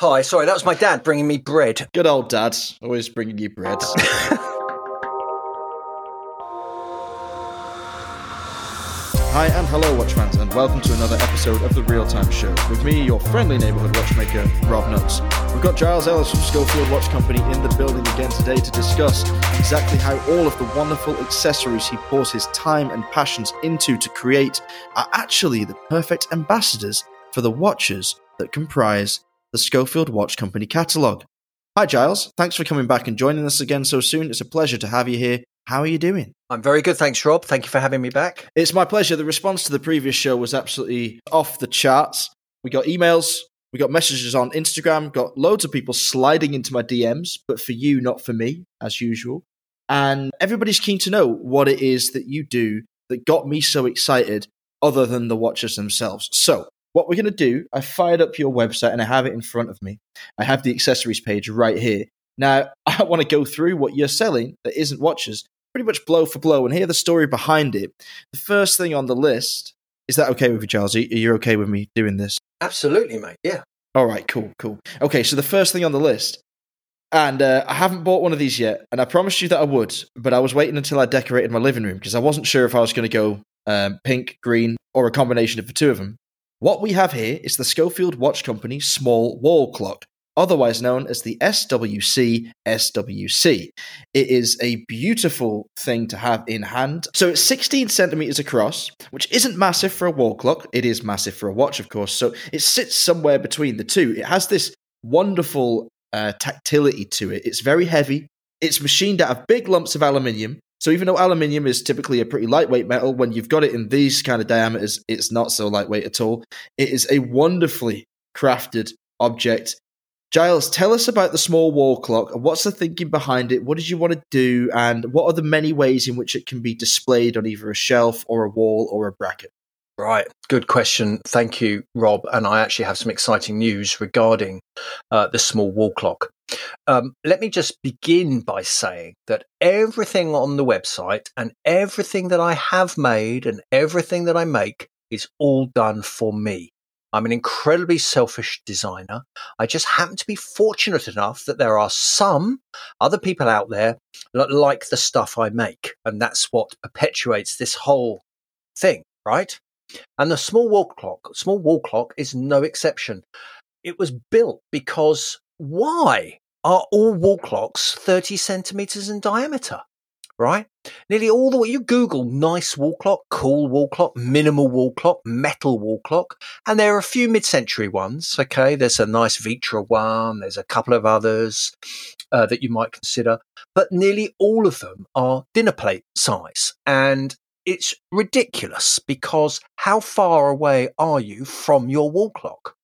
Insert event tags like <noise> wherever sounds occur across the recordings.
Hi, sorry, that was my dad bringing me bread. Good old dad, always bringing you bread. <laughs> Hi and hello, watch fans, and welcome to another episode of the Real Time Show. With me, your friendly neighborhood watchmaker, Rob Nudds. We've got Giles Ellis from Schofield Watch Company in the building again today to discuss exactly how all of the wonderful accessories he pours his time and passions into to create are actually the perfect ambassadors for the watches that comprise the Schofield Watch Company catalogue. Hi, Giles. Thanks for coming back and joining us again so soon. It's a pleasure to have you here. How are you doing? I'm very good, thanks, Rob. Thank you for having me back. It's my pleasure. The response to the previous show was absolutely off the charts. We got emails, we got messages on Instagram, got loads of people sliding into my DMs, but for you, not for me, as usual. And everybody's keen to know what it is that you do that got me so excited, other than the watches themselves. So, what we're going to do, I fired up your website and I have it in front of me. I have the accessories page right here. Now, <laughs> I want to go through what you're selling that isn't watches, pretty much blow for blow, and hear the story behind it. The first thing on the list is that okay with you, Giles? Are you okay with me doing this? Absolutely, mate. Yeah. All right, cool, cool. Okay, so the first thing on the list, and uh, I haven't bought one of these yet, and I promised you that I would, but I was waiting until I decorated my living room because I wasn't sure if I was going to go um, pink, green, or a combination of the two of them. What we have here is the Schofield Watch Company small wall clock, otherwise known as the SWC SWC. It is a beautiful thing to have in hand. So it's 16 centimeters across, which isn't massive for a wall clock. It is massive for a watch, of course. So it sits somewhere between the two. It has this wonderful uh, tactility to it. It's very heavy. It's machined out of big lumps of aluminium. So even though aluminium is typically a pretty lightweight metal, when you've got it in these kind of diameters, it's not so lightweight at all. It is a wonderfully crafted object. Giles, tell us about the small wall clock what's the thinking behind it? What did you want to do? And what are the many ways in which it can be displayed on either a shelf or a wall or a bracket? Right. Good question. Thank you, Rob. And I actually have some exciting news regarding uh, the small wall clock. Um, let me just begin by saying that everything on the website and everything that I have made and everything that I make is all done for me. I'm an incredibly selfish designer. I just happen to be fortunate enough that there are some other people out there that like the stuff I make. And that's what perpetuates this whole thing, right? And the small wall clock, small wall clock is no exception. It was built because why are all wall clocks 30 centimeters in diameter? Right? Nearly all the way you Google nice wall clock, cool wall clock, minimal wall clock, metal wall clock, and there are a few mid century ones. Okay. There's a nice Vitra one. There's a couple of others uh, that you might consider, but nearly all of them are dinner plate size. And it's ridiculous because how far away are you from your wall clock?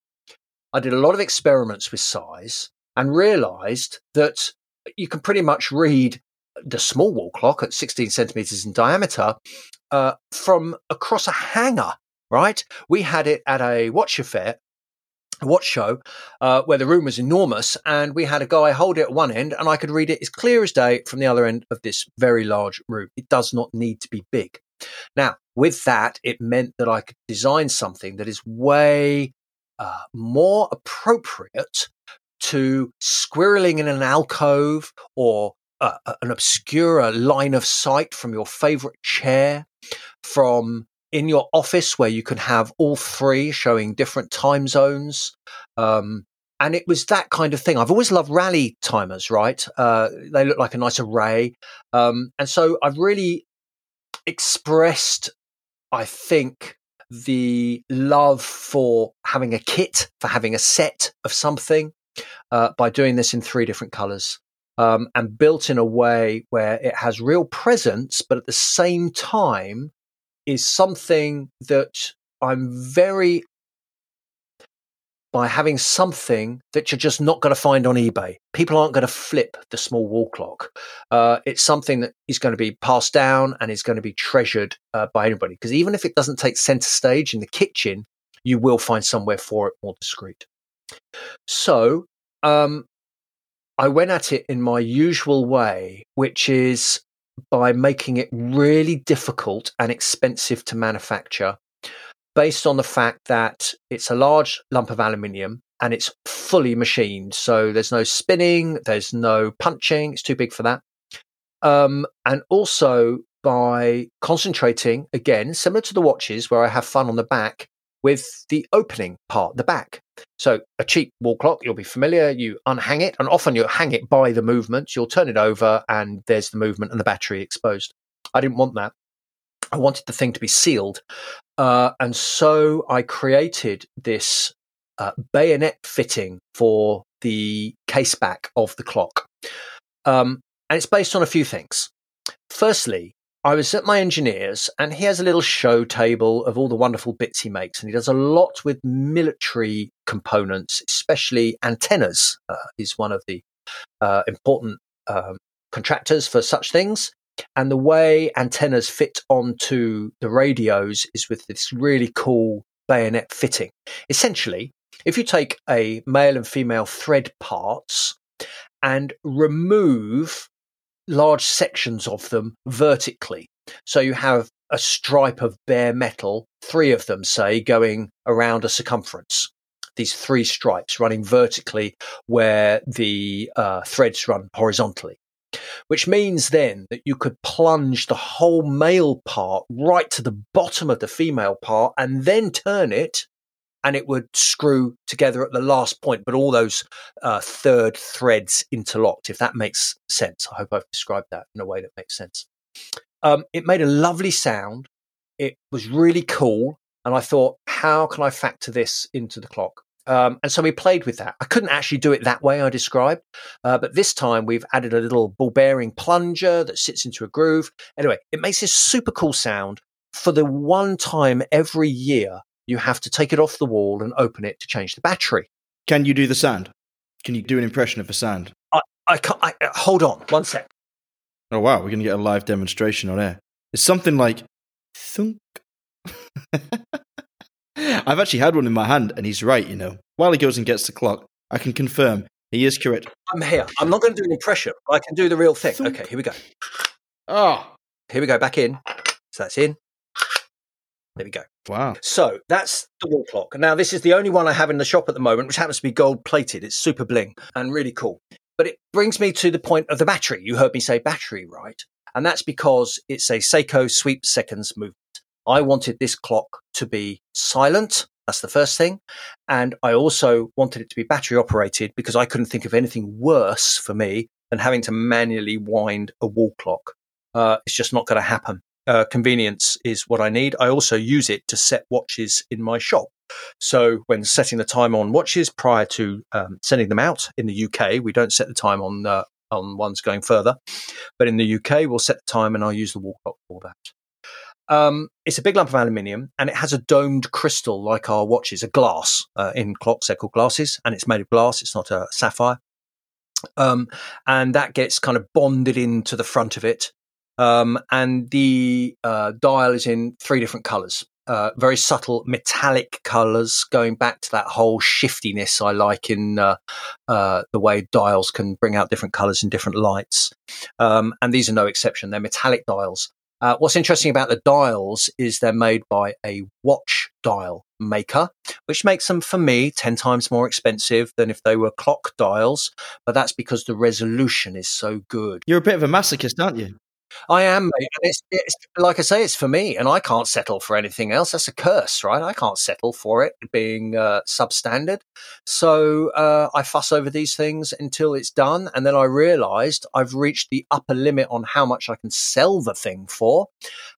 I did a lot of experiments with size and realized that you can pretty much read the small wall clock at 16 centimeters in diameter uh, from across a hanger, right? We had it at a watch affair, watch show, uh, where the room was enormous, and we had a guy hold it at one end, and I could read it as clear as day from the other end of this very large room. It does not need to be big. Now, with that, it meant that I could design something that is way uh, more appropriate to squirreling in an alcove or uh, an obscure line of sight from your favorite chair, from in your office where you can have all three showing different time zones. Um, and it was that kind of thing. I've always loved rally timers, right? Uh, they look like a nice array. Um, and so I've really expressed, I think, the love for having a kit, for having a set of something uh, by doing this in three different colors. Um, and built in a way where it has real presence, but at the same time is something that I'm very by having something that you're just not going to find on eBay. People aren't going to flip the small wall clock. Uh, it's something that is going to be passed down and is going to be treasured uh, by anybody. Because even if it doesn't take center stage in the kitchen, you will find somewhere for it more discreet. So um, I went at it in my usual way, which is by making it really difficult and expensive to manufacture based on the fact that it's a large lump of aluminium and it's fully machined. So there's no spinning, there's no punching. It's too big for that. Um, and also by concentrating again, similar to the watches where I have fun on the back with the opening part, the back. So a cheap wall clock, you'll be familiar. You unhang it, and often you hang it by the movement. You'll turn it over, and there's the movement and the battery exposed. I didn't want that. I wanted the thing to be sealed, uh, and so I created this uh, bayonet fitting for the case back of the clock. Um, and it's based on a few things. Firstly, I was at my engineer's and he has a little show table of all the wonderful bits he makes. And he does a lot with military components, especially antennas, uh, is one of the uh, important um, contractors for such things. And the way antennas fit onto the radios is with this really cool bayonet fitting. Essentially, if you take a male and female thread parts and remove large sections of them vertically. So you have a stripe of bare metal, three of them, say, going around a circumference. These three stripes running vertically where the uh, threads run horizontally. Which means then that you could plunge the whole male part right to the bottom of the female part and then turn it and it would screw together at the last point, but all those uh, third threads interlocked, if that makes sense. I hope I've described that in a way that makes sense. Um, it made a lovely sound. It was really cool. And I thought, how can I factor this into the clock? Um, and so we played with that. I couldn't actually do it that way I described, uh, but this time we've added a little ball bearing plunger that sits into a groove. Anyway, it makes this super cool sound for the one time every year you have to take it off the wall and open it to change the battery. Can you do the sound? Can you do an impression of the sound? I, I can't. I, uh, hold on, one sec. Oh wow, we're going to get a live demonstration on air. It's something like thunk. <laughs> I've actually had one in my hand, and he's right. You know, while he goes and gets the clock, I can confirm he is correct. I'm here. I'm not going to do an impression. I can do the real thing. Okay, here we go. Oh, here we go. Back in. So that's in. There we go. Wow. So that's the wall clock. Now, this is the only one I have in the shop at the moment, which happens to be gold plated. It's super bling and really cool. But it brings me to the point of the battery. You heard me say battery, right? And that's because it's a Seiko sweep seconds movement. I wanted this clock to be silent. That's the first thing. And I also wanted it to be battery operated because I couldn't think of anything worse for me than having to manually wind a wall clock. Uh, it's just not going to happen uh, convenience is what I need. I also use it to set watches in my shop. So when setting the time on watches prior to um, sending them out in the UK, we don't set the time on uh, on ones going further, but in the UK we'll set the time and I'll use the wall clock for that. Um, it's a big lump of aluminium and it has a domed crystal like our watches, a glass uh, in clocks. They're called glasses, and it's made of glass. It's not a sapphire. Um, and that gets kind of bonded into the front of it. Um, and the uh, dial is in three different colors. Uh, very subtle metallic colors, going back to that whole shiftiness I like in uh, uh, the way dials can bring out different colors and different lights. Um, and these are no exception. They're metallic dials. Uh, what's interesting about the dials is they're made by a watch dial maker, which makes them, for me, 10 times more expensive than if they were clock dials. But that's because the resolution is so good. You're a bit of a masochist, aren't you? I am, mate. And it's, it's like I say, it's for me, and I can't settle for anything else. That's a curse, right? I can't settle for it being uh, substandard. So uh, I fuss over these things until it's done, and then I realised I've reached the upper limit on how much I can sell the thing for,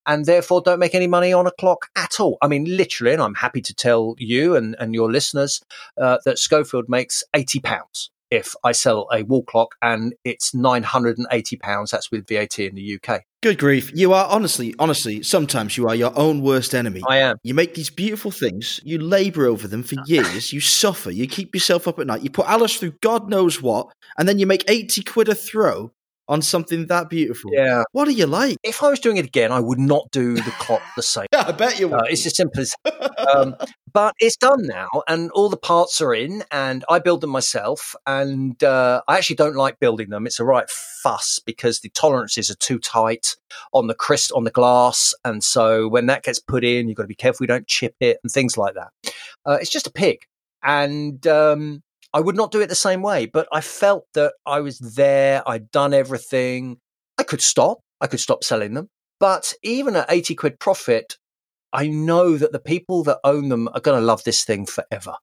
and therefore don't make any money on a clock at all. I mean, literally, and I'm happy to tell you and, and your listeners uh, that Schofield makes eighty pounds if I sell a wall clock and it's £980. That's with VAT in the UK. Good grief. You are honestly, honestly, sometimes you are your own worst enemy. I am. You make these beautiful things, you labour over them for years, you suffer, you keep yourself up at night, you put Alice through God knows what, and then you make 80 quid a throw on something that beautiful. Yeah. What are you like? If I was doing it again, I would not do the clock the same. <laughs> yeah, I bet you would. Uh, it's as simple as. Um, but it's done now, and all the parts are in, and I build them myself. And uh, I actually don't like building them; it's a right fuss because the tolerances are too tight on the crystal on the glass, and so when that gets put in, you've got to be careful you don't chip it and things like that. Uh, it's just a pig. and um, I would not do it the same way. But I felt that I was there. I'd done everything. I could stop. I could stop selling them. But even at 80 quid profit, I know that the people that own them are going to love this thing forever.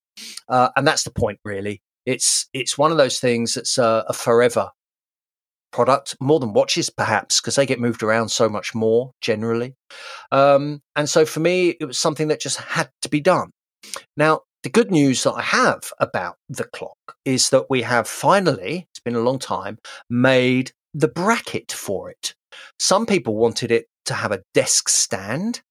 Uh, and that's the point, really. It's, it's one of those things that's a, a forever product, more than watches, perhaps, because they get moved around so much more generally. Um, and so for me, it was something that just had to be done. Now, the good news that I have about the clock is that we have finally, it's been a long time, made the bracket for it. Some people wanted it to have a desk stand,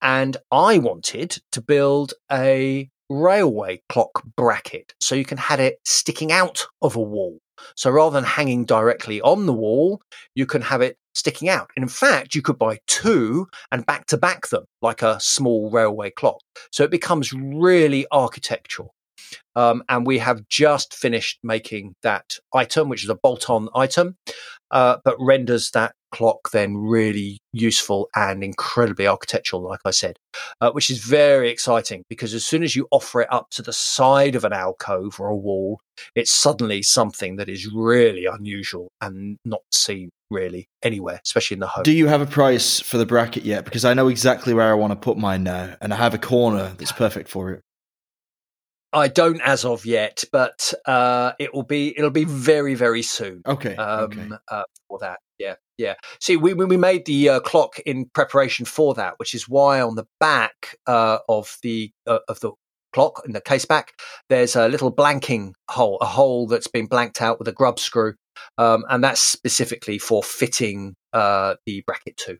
and I wanted to build a railway clock bracket so you can have it sticking out of a wall. So rather than hanging directly on the wall, you can have it sticking out. And in fact, you could buy two and back to back them like a small railway clock. So it becomes really architectural. Um, and we have just finished making that item, which is a bolt on item, uh, but renders that clock then really useful and incredibly architectural, like I said, uh, which is very exciting because as soon as you offer it up to the side of an alcove or a wall, it's suddenly something that is really unusual and not seen really anywhere, especially in the home. Do you have a price for the bracket yet? Because I know exactly where I want to put mine now, and I have a corner that's perfect for it. I don't as of yet, but uh, it will be it'll be very very soon. Okay. Um, okay. Uh, for that, yeah, yeah. See, we we made the uh, clock in preparation for that, which is why on the back uh, of the uh, of the clock in the case back, there's a little blanking hole, a hole that's been blanked out with a grub screw, um, and that's specifically for fitting uh, the bracket too.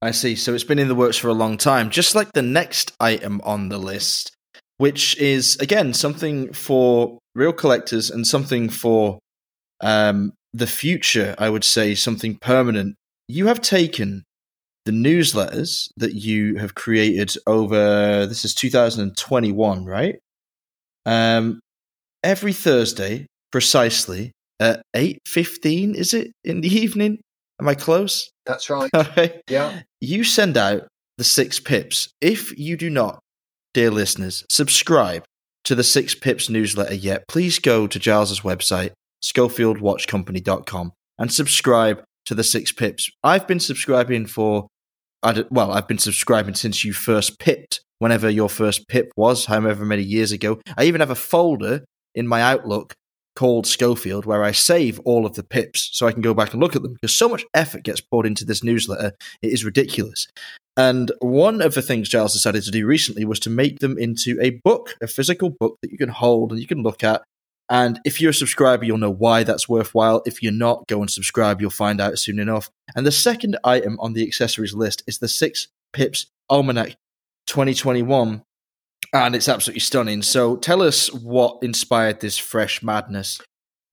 I see. So it's been in the works for a long time, just like the next item on the list which is again something for real collectors and something for um, the future. I would say something permanent. You have taken the newsletters that you have created over. This is 2021, right? Um, every Thursday, precisely at 8:15. Is it in the <laughs> evening? Am I close? That's right. <laughs> Okay. Yeah. You send out the six pips. If you do not dear listeners, subscribe to the Six Pips newsletter yet, please go to Giles's website, SchofieldWatchCompany.com, and subscribe to the Six Pips. I've been subscribing for, well, I've been subscribing since you first pipped, whenever your first pip was, however many years ago. I even have a folder in my Outlook called Schofield where I save all of the pips so I can go back and look at them because so much effort gets poured into this newsletter. It is ridiculous. And one of the things Giles decided to do recently was to make them into a book, a physical book that you can hold and you can look at. And if you're a subscriber, you'll know why that's worthwhile. If you're not, go and subscribe. You'll find out soon enough. And the second item on the accessories list is the Six Pips Almanac 2021. And it's absolutely stunning. So tell us what inspired this fresh madness.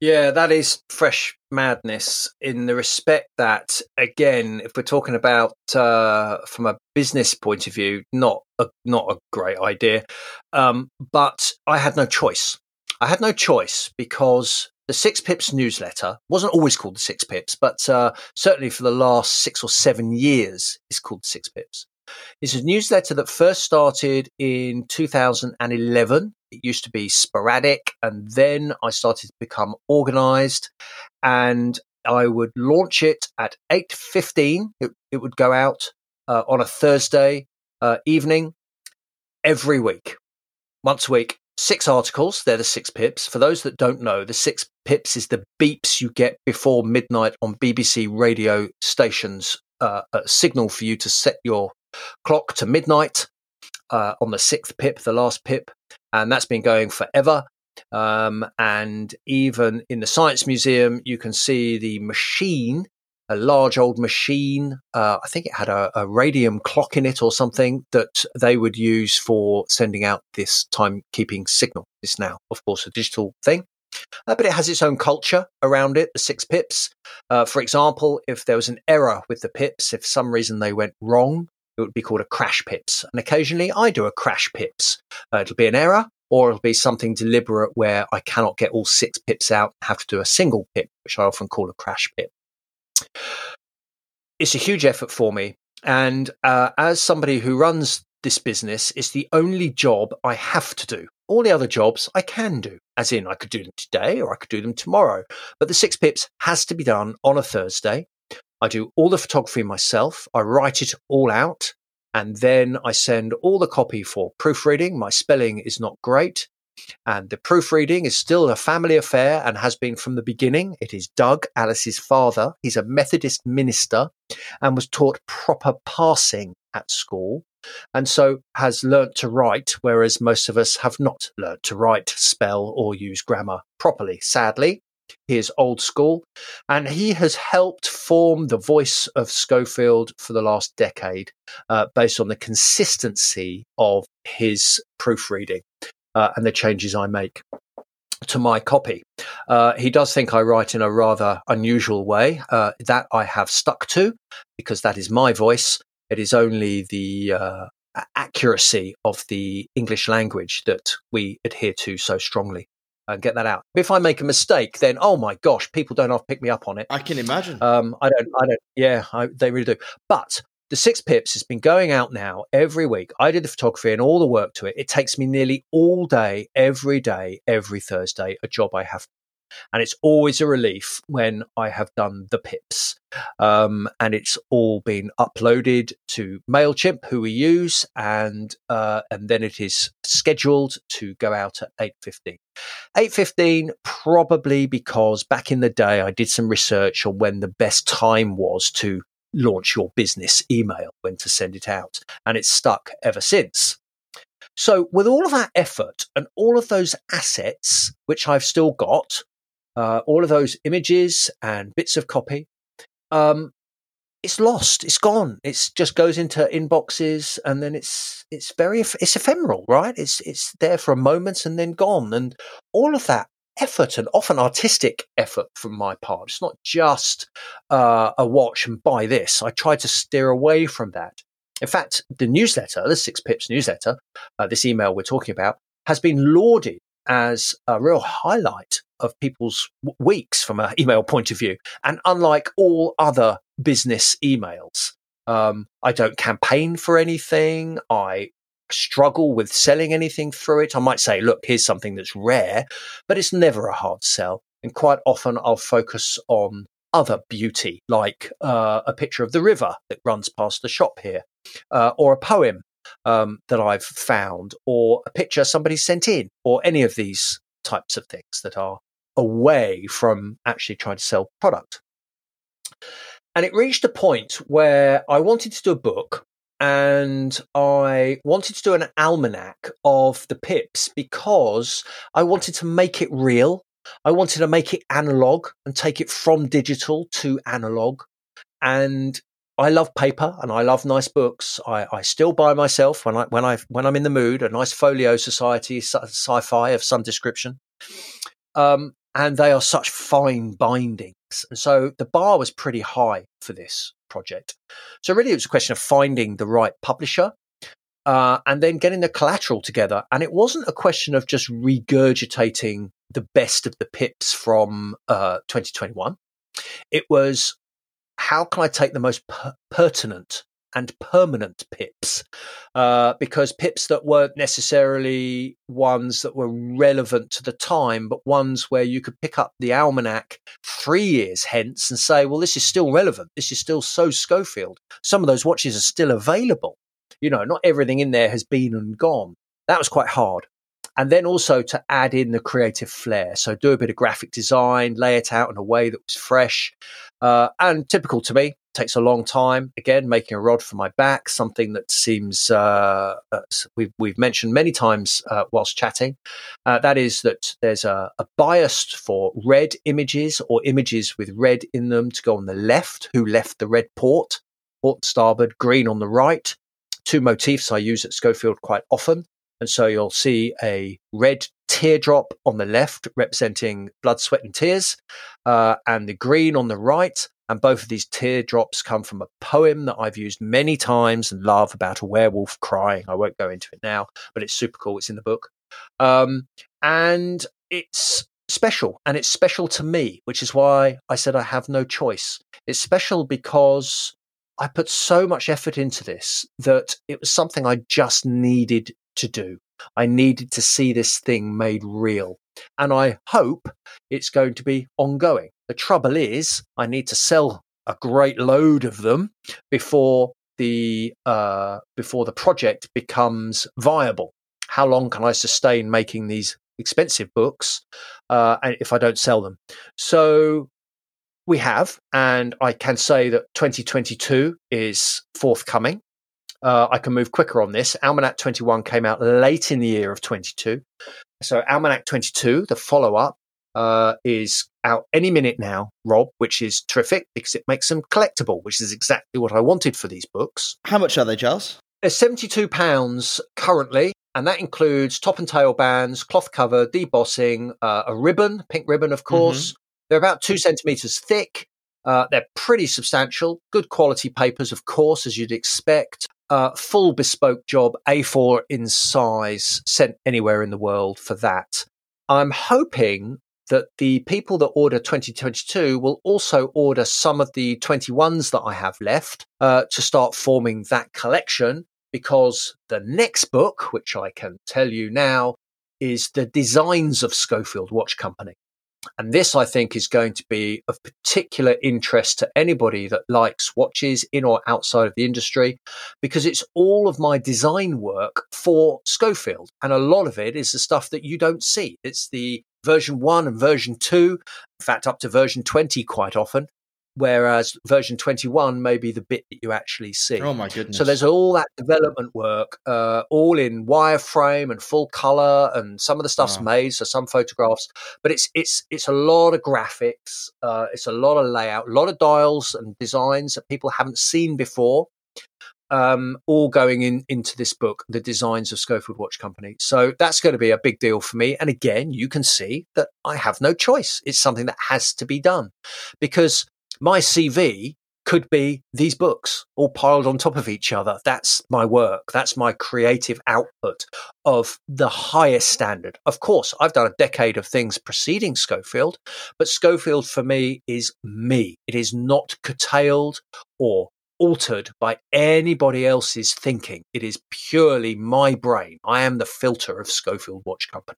Yeah, that is fresh madness in the respect that, again, if we're talking about uh, from a business point of view, not a, not a great idea. Um, but I had no choice. I had no choice because the Six Pips newsletter wasn't always called the Six Pips, but uh, certainly for the last six or seven years, it's called Six Pips. It's a newsletter that first started in 2011. It used to be sporadic, and then I started to become organized. And I would launch it at 8.15. It, it would go out uh, on a Thursday uh, evening every week, once a week. Six articles. They're the six pips. For those that don't know, the six pips is the beeps you get before midnight on BBC radio stations uh, a signal for you to set your clock to midnight uh, on the sixth pip, the last pip, and that's been going forever. Um, and even in the Science Museum, you can see the machine, a large old machine. Uh, I think it had a, a, radium clock in it or something that they would use for sending out this timekeeping signal. It's now, of course, a digital thing. Uh, but it has its own culture around it, the six pips. Uh, for example, if there was an error with the pips, if some reason they went wrong, it would be called a crash pips. And occasionally I do a crash pips. Uh, it'll be an error or it'll be something deliberate where I cannot get all six pips out and have to do a single pip, which I often call a crash pip. It's a huge effort for me. And uh, as somebody who runs this business, it's the only job I have to do. All the other jobs I can do, as in I could do them today or I could do them tomorrow. But the six pips has to be done on a Thursday. I do all the photography myself. I write it all out and then I send all the copy for proofreading. My spelling is not great. And the proofreading is still a family affair and has been from the beginning. It is Doug, Alice's father. He's a Methodist minister and was taught proper parsing at school and so has learnt to write, whereas most of us have not learnt to write, spell, or use grammar properly, sadly. He is old school, and he has helped form the voice of Schofield for the last decade uh, based on the consistency of his proofreading uh, and the changes I make to my copy. Uh, he does think I write in a rather unusual way. Uh, that I have stuck to because that is my voice. It is only the uh, accuracy of the English language that we adhere to so strongly. And get that out. If I make a mistake, then oh my gosh, people don't have to pick me up on it. I can imagine. Um, I don't. I don't. Yeah, I, they really do. But the Six Pips has been going out now every week. I did the photography and all the work to it. It takes me nearly all day, every day, every Thursday, a job I have. And it's always a relief when I have done the pips. Um, and it's all been uploaded to MailChimp, who we use, and uh, and then it is scheduled to go out at 8.15. 8.15 probably because back in the day I did some research on when the best time was to launch your business email, when to send it out. And it's stuck ever since. So, with all of that effort and all of those assets, which I've still got, uh, all of those images and bits of copy, um, it's lost. It's gone. It just goes into inboxes, and then it's it's very it's ephemeral, right? It's it's there for a moment and then gone, and all of that effort and often artistic effort from my part. It's not just uh, a watch and buy this. I try to steer away from that. In fact, the newsletter, the Six Pips newsletter, uh, this email we're talking about, has been lauded as a real highlight of people's weeks from an email point of view. And unlike all other business emails, um, I don't campaign for anything. I struggle with selling anything through it. I might say, look, here's something that's rare, but it's never a hard sell. And quite often I'll focus on other beauty, like uh, a picture of the river that runs past the shop here, uh, or a poem um, that I've found, or a picture somebody sent in, or any of these types of things that are away from actually trying to sell product. And it reached a point where I wanted to do a book and I wanted to do an almanac of the pips because I wanted to make it real. I wanted to make it analog and take it from digital to analog. And I love paper and I love nice books. I, I still buy myself when I when I when I'm in the mood a nice folio society sci-fi of some description. Um, and they are such fine bindings. And so the bar was pretty high for this project. So really, it was a question of finding the right publisher uh, and then getting the collateral together. And it wasn't a question of just regurgitating the best of the pips from uh, 2021. It was how can I take the most per- pertinent and permanent pips uh, because pips that weren't necessarily ones that were relevant to the time, but ones where you could pick up the almanac three years hence and say, well, this is still relevant. This is still so Schofield. Some of those watches are still available. You know, not everything in there has been and gone. That was quite hard and then also to add in the creative flair. So do a bit of graphic design, lay it out in a way that was fresh uh, and typical to me takes a long time. Again, making a rod for my back, something that seems uh, uh, we've we've mentioned many times uh, whilst chatting. Uh, that is that there's a, a bias for red images or images with red in them to go on the left. Who left the red port? Port starboard, green on the right. Two motifs I use at Schofield quite often. And so you'll see a red teardrop on the left representing blood, sweat, and tears, uh, and the green on the right and both of these teardrops come from a poem that I've used many times and love about a werewolf crying. I won't go into it now, but it's super cool. It's in the book. Um, and it's special and it's special to me, which is why I said I have no choice. It's special because I put so much effort into this that it was something I just needed to do. I needed to see this thing made real. And I hope it's going to be ongoing. The trouble is, I need to sell a great load of them before the uh, before the project becomes viable. How long can I sustain making these expensive books uh, if I don't sell them? So we have, and I can say that 2022 is forthcoming. Uh, I can move quicker on this. Almanac 21 came out late in the year of 22. So, Almanac 22, the follow up, uh, is out any minute now, Rob, which is terrific because it makes them collectible, which is exactly what I wanted for these books. How much are they, Giles? They're £72 currently, and that includes top and tail bands, cloth cover, debossing, uh, a ribbon, pink ribbon, of mm-hmm. course. Mm-hmm. They're about two centimeters thick. Uh, they're pretty substantial, good quality papers, of course, as you'd expect. Uh, full bespoke job, A4 in size, sent anywhere in the world for that. I'm hoping that the people that order 2022 will also order some of the 21s that I have left uh, to start forming that collection because the next book, which I can tell you now, is The Designs of Schofield Watch Company. And this, I think, is going to be of particular interest to anybody that likes watches in or outside of the industry, because it's all of my design work for Schofield. And a lot of it is the stuff that you don't see. It's the version one and version two, in fact, up to version 20 quite often whereas version 21 may be the bit that you actually see. Oh my goodness. So there's all that development work, uh, all in wireframe and full color, and some of the stuff's wow. made, so some photographs, but it's it's it's a lot of graphics, uh, it's a lot of layout, a lot of dials and designs that people haven't seen before. Um, all going in into this book, the designs of Schofield Watch Company. So that's going to be a big deal for me. And again, you can see that I have no choice. It's something that has to be done because my CV could be these books all piled on top of each other. That's my work. That's my creative output of the highest standard. Of course, I've done a decade of things preceding Schofield, but Schofield for me is me. It is not curtailed or altered by anybody else's thinking. It is purely my brain. I am the filter of Schofield Watch Company.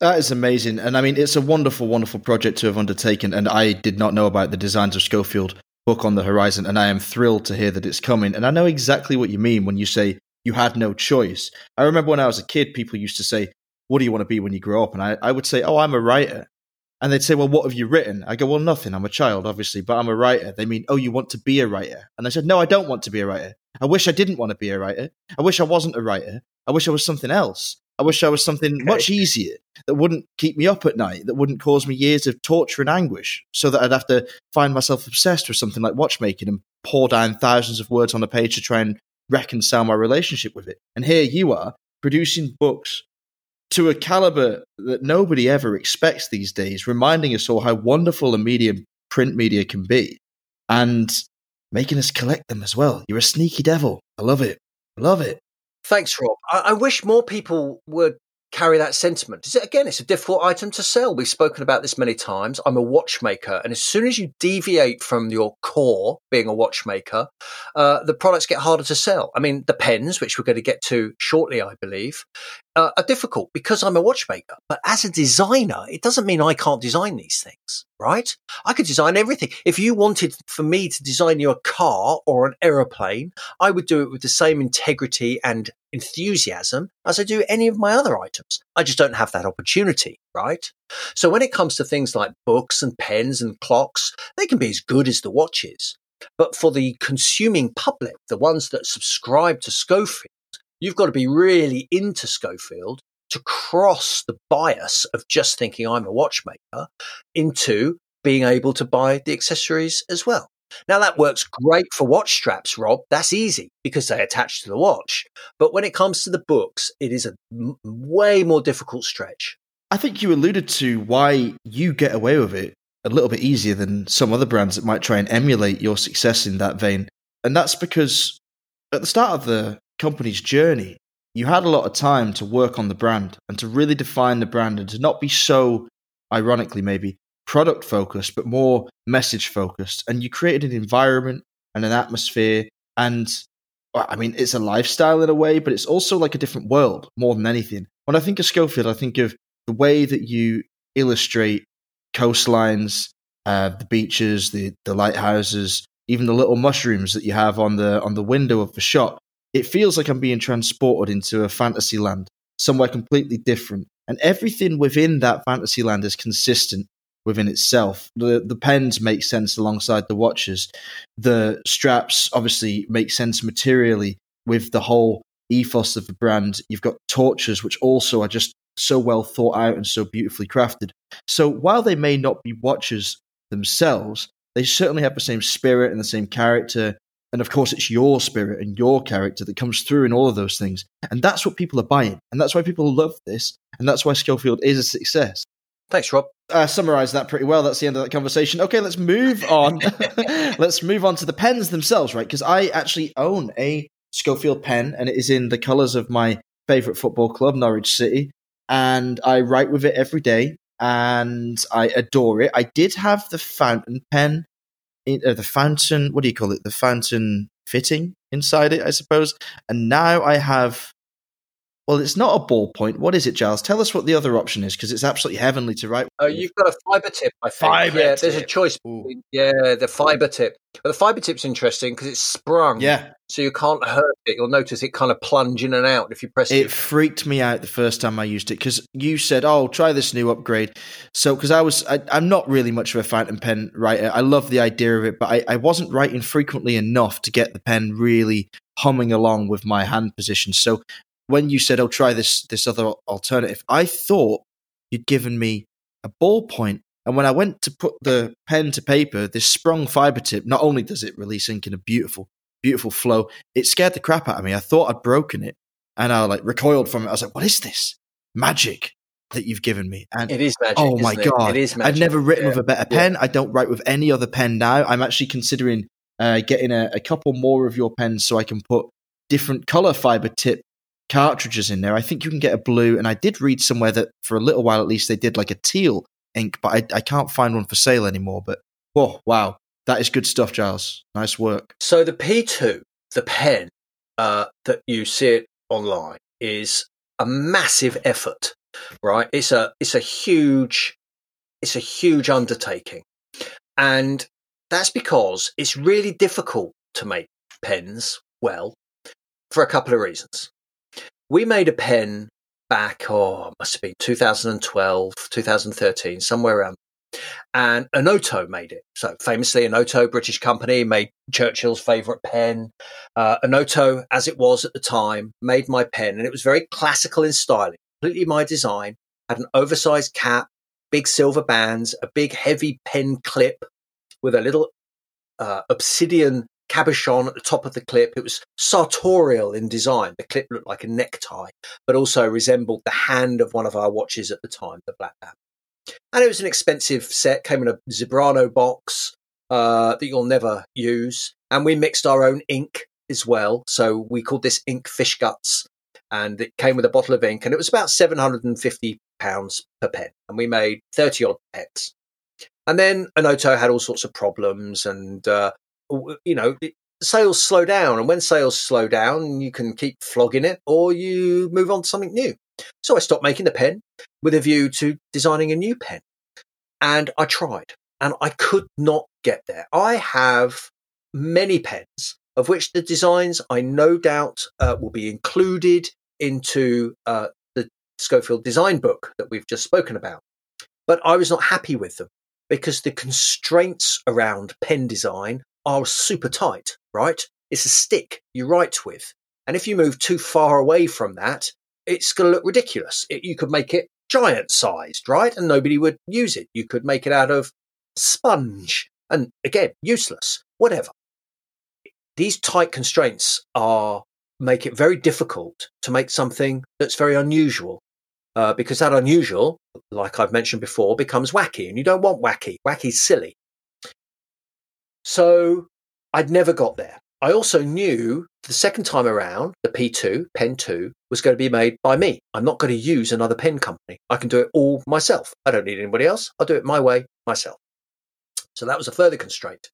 That is amazing. And I mean, it's a wonderful, wonderful project to have undertaken. And I did not know about the Designs of Schofield book on the horizon. And I am thrilled to hear that it's coming. And I know exactly what you mean when you say you had no choice. I remember when I was a kid, people used to say, What do you want to be when you grow up? And I, I would say, Oh, I'm a writer. And they'd say, Well, what have you written? I go, Well, nothing. I'm a child, obviously, but I'm a writer. They mean, Oh, you want to be a writer? And I said, No, I don't want to be a writer. I wish I didn't want to be a writer. I wish I wasn't a writer. I wish I was something else. I wish I was something okay. much easier that wouldn't keep me up at night, that wouldn't cause me years of torture and anguish, so that I'd have to find myself obsessed with something like watchmaking and pour down thousands of words on a page to try and reconcile my relationship with it. And here you are producing books to a caliber that nobody ever expects these days, reminding us all how wonderful a medium print media can be and making us collect them as well. You're a sneaky devil. I love it. I love it. Thanks, Rob. I, I wish more people would carry that sentiment. Is it, again, it's a difficult item to sell. We've spoken about this many times. I'm a watchmaker, and as soon as you deviate from your core, being a watchmaker, uh, the products get harder to sell. I mean, the pens, which we're going to get to shortly, I believe, uh, are difficult because I'm a watchmaker. But as a designer, it doesn't mean I can't design these things, right? I could design everything. If you wanted for me to design you a car or an aeroplane, I would do it with the same integrity and enthusiasm as I do any of my other items. I just don't have that opportunity, right? So when it comes to things like books and pens and clocks, they can be as good as the watches. But for the consuming public, the ones that subscribe to Schofield, you've got to be really into Schofield to cross the bias of just thinking I'm a watchmaker into being able to buy the accessories as well. Now that works great for watch straps, Rob. That's easy because they attach to the watch. But when it comes to the books, it is a m- way more difficult stretch. I think you alluded to why you get away with it a little bit easier than some other brands that might try and emulate your success in that vein. And that's because at the start of the company's journey, you had a lot of time to work on the brand and to really define the brand and to not be so, ironically, maybe product focused, but more message focused. And you created an environment and an atmosphere and I mean, it's a lifestyle in a way, but it's also like a different world more than anything. When I think of Schofield, I think of the way that you illustrate coastlines, uh, the beaches, the the lighthouses, even the little mushrooms that you have on the on the window of the shop. It feels like I'm being transported into a fantasy land, somewhere completely different, and everything within that fantasy land is consistent within itself. The the pens make sense alongside the watches. The straps obviously make sense materially with the whole ethos of the brand. You've got torches, which also are just so well thought out and so beautifully crafted. So while they may not be watches themselves, they certainly have the same spirit and the same character. And of course, it's your spirit and your character that comes through in all of those things. And that's what people are buying. And that's why people love this. And that's why Schofield is a success. Thanks, Rob. Uh, summarized that pretty well. That's the end of that conversation. Okay, let's move on. <laughs> <laughs> let's move on to the pens themselves, right? Because I actually own a Schofield pen, and it is in the colours of my favourite football club, Norwich City. And I write with it every day, and I adore it. I did have the fountain pen, uh, the fountain. What do you call it? The fountain fitting inside it, I suppose. And now I have well, it's not a ballpoint. What is it, Giles? Tell us what the other option is because it's absolutely heavenly to write. Oh, you've got a fiber tip, I think. Fiber yeah, tip. there's a choice. Between, yeah, the fiber tip. But the fiber tip's interesting because it's sprung. Yeah. So you can't hurt it. You'll notice it kind of plunge in and out if you press it. It freaked me out the first time I used it because you said, "Oh, try this new upgrade." So because I was, I, am not really much of a fountain pen writer. I love the idea of it, but I, I wasn't writing frequently enough to get the pen really humming along with my hand position. So when you said, "I'll "Oh, try this this other alternative," I thought you'd given me a ballpoint. And when I went to put the pen to paper, this sprung fiber tip, not only does it release ink in a beautiful, beautiful flow, it scared the crap out of me. I thought I'd broken it, and I like recoiled from it. I was like, "What is this magic that you've given me?" And it is magic. Oh my god, it is magic. I've never written yeah. with a better pen. Yeah. I don't write with any other pen now. I'm actually considering uh, getting a, a couple more of your pens so I can put different color fiber tip cartridges in there. I think you can get a blue, and I did read somewhere that for a little while at least they did like a teal ink, but I, I can't find one for sale anymore. But oh wow, that is good stuff, Giles. Nice work. So the P2, the pen uh, that you see it online, is a massive effort, right? It's a it's a huge it's a huge undertaking, and that's because it's really difficult to make pens well for a couple of reasons we made a pen back, oh, must have been 2012, 2013, somewhere around. And Onoto made it. So famously, Onoto, British company, made Churchill's favourite pen. Uh, as it was at the time, made my pen, and it was very classical in styling, completely my design. Had an oversized cap, big silver bands, a big heavy pen clip with a little uh, obsidian cabochon at the top of the clip. It was sartorial in design. The clip looked like a necktie, but also resembled the hand of one of our watches at the time, the Black Band. And it was an expensive set, came in a Zebrano box uh, that you'll never use. And we mixed our own ink as well. So we called this ink fish guts. And it came with a bottle of ink, and it was about £750 per pen. And we made 30 odd pets. And then Onoto had all sorts of problems, and uh, you know, sales slow down. And when sales slow down, you can keep flogging it or you move on to something new. So I stopped making the pen with a view to designing a new pen. And I tried and I could not get there. I have many pens of which the designs I no doubt uh, will be included into uh, the Schofield design book that we've just spoken about. But I was not happy with them because the constraints around pen design are super tight, right? It's a stick you write with. And if you move too far away from that, it's going to look ridiculous. It, you could make it giant sized, right? And nobody would use it. You could make it out of sponge and again, useless, whatever. These tight constraints are make it very difficult to make something that's very unusual. Uh, because that unusual, like I've mentioned before, becomes wacky, and you don't want wacky. Wacky's silly. So I'd never got there. I also knew the second time around, the P2, Pen 2, was going to be made by me. I'm not going to use another pen company. I can do it all myself. I don't need anybody else. I'll do it my way myself. So that was a further constraint.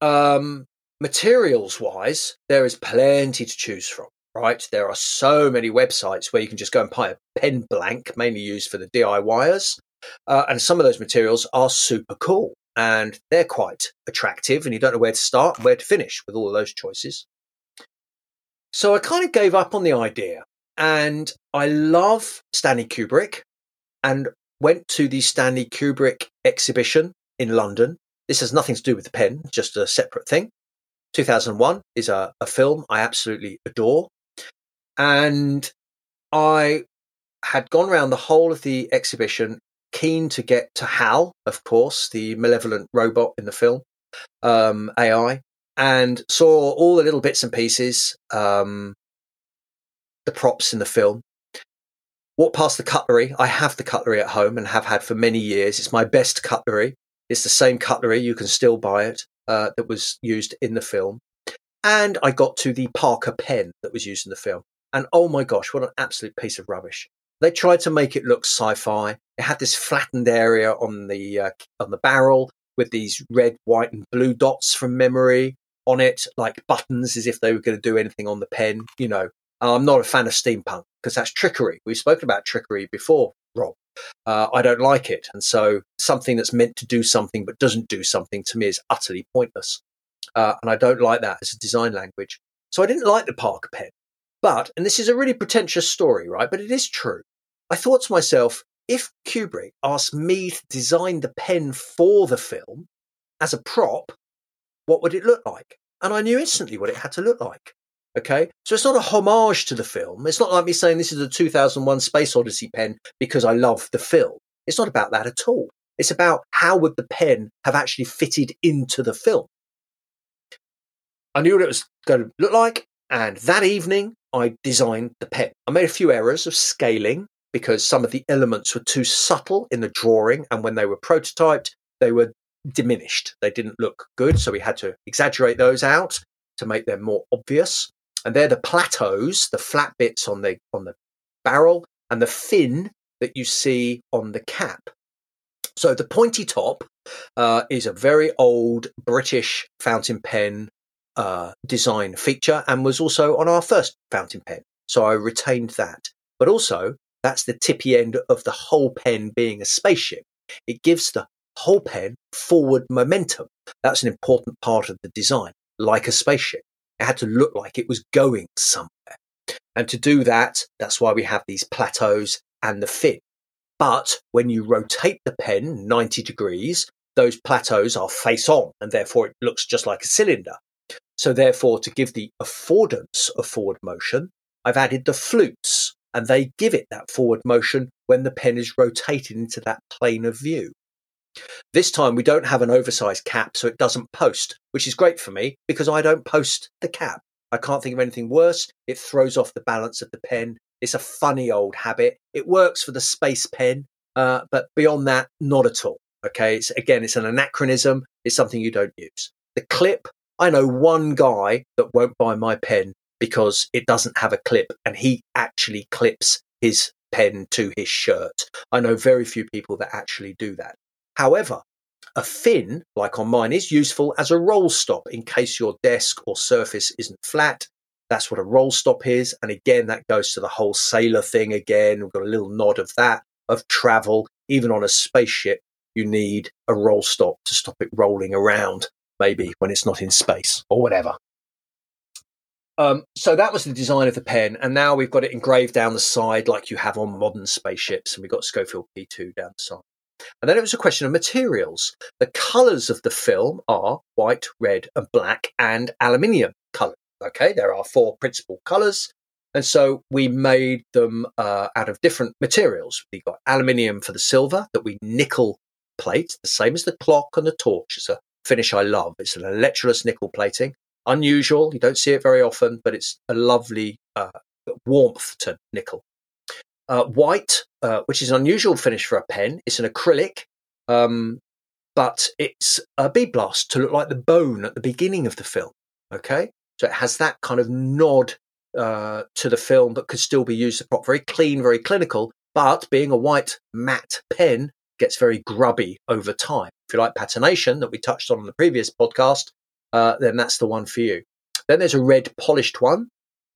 Um, materials wise, there is plenty to choose from, right? There are so many websites where you can just go and buy a pen blank, mainly used for the DIYers. Uh, and some of those materials are super cool and they're quite attractive, and you don't know where to start where to finish with all those choices. So I kind of gave up on the idea, and I love Stanley Kubrick and went to the Stanley Kubrick exhibition in London. This has nothing to do with the pen, just a separate thing. 2001 is a, a film I absolutely adore. And I had gone around the whole of the exhibition, keen to get to Hal, of course, the malevolent robot in the film, um, AI, and saw all the little bits and pieces, um, the props in the film. Walked past the cutlery. I have the cutlery at home and have had for many years. It's my best cutlery. It's the same cutlery. You can still buy it uh, that was used in the film. And I got to the Parker pen that was used in the film. And oh my gosh, what an absolute piece of rubbish. They tried to make it look sci-fi. It had this flattened area on the uh, on the barrel with these red, white, and blue dots from memory on it, like buttons, as if they were going to do anything on the pen. You know, I'm not a fan of steampunk because that's trickery. We've spoken about trickery before, Rob. Uh, I don't like it, and so something that's meant to do something but doesn't do something to me is utterly pointless. Uh, and I don't like that as a design language. So I didn't like the Parker pen. But, and this is a really pretentious story, right? But it is true. I thought to myself, if Kubrick asked me to design the pen for the film as a prop, what would it look like? And I knew instantly what it had to look like. Okay. So it's not a homage to the film. It's not like me saying this is a 2001 Space Odyssey pen because I love the film. It's not about that at all. It's about how would the pen have actually fitted into the film. I knew what it was going to look like. And that evening, I designed the pen. I made a few errors of scaling because some of the elements were too subtle in the drawing. And when they were prototyped, they were diminished. They didn't look good. So we had to exaggerate those out to make them more obvious. And they're the plateaus, the flat bits on the, on the barrel and the fin that you see on the cap. So the pointy top uh, is a very old British fountain pen uh, design feature and was also on our first fountain pen. So I retained that. But also, that's the tippy end of the whole pen being a spaceship. It gives the whole pen forward momentum. That's an important part of the design, like a spaceship. It had to look like it was going somewhere. And to do that, that's why we have these plateaus and the fin. But when you rotate the pen 90 degrees, those plateaus are face on and therefore it looks just like a cylinder. So therefore, to give the affordance of forward motion, I've added the flutes and they give it that forward motion when the pen is rotated into that plane of view. This time we don't have an oversized cap, so it doesn't post, which is great for me because I don't post the cap. I can't think of anything worse. It throws off the balance of the pen. It's a funny old habit. It works for the space pen, uh, but beyond that, not at all. Okay. It's, again, it's an anachronism. It's something you don't use. The clip, I know one guy that won't buy my pen because it doesn't have a clip and he actually clips his pen to his shirt. I know very few people that actually do that. However, a fin, like on mine, is useful as a roll stop in case your desk or surface isn't flat. That's what a roll stop is. And again, that goes to the whole sailor thing again. We've got a little nod of that, of travel. Even on a spaceship, you need a roll stop to stop it rolling around, maybe when it's not in space or whatever. Um, so that was the design of the pen, and now we've got it engraved down the side like you have on modern spaceships, and we've got Schofield P2 down the side. And then it was a question of materials. The colours of the film are white, red, and black, and aluminium colour. Okay, there are four principal colours. And so we made them uh, out of different materials. We got aluminium for the silver that we nickel plate, the same as the clock and the torch. It's a finish I love. It's an electroless nickel plating unusual. You don't see it very often, but it's a lovely uh, warmth to nickel. Uh, white, uh, which is an unusual finish for a pen, it's an acrylic, um, but it's a bead blast to look like the bone at the beginning of the film. Okay, so it has that kind of nod uh, to the film, but could still be used as prop. Very clean, very clinical, but being a white matte pen gets very grubby over time. If you like patination that we touched on in the previous podcast, uh, then that's the one for you. Then there's a red polished one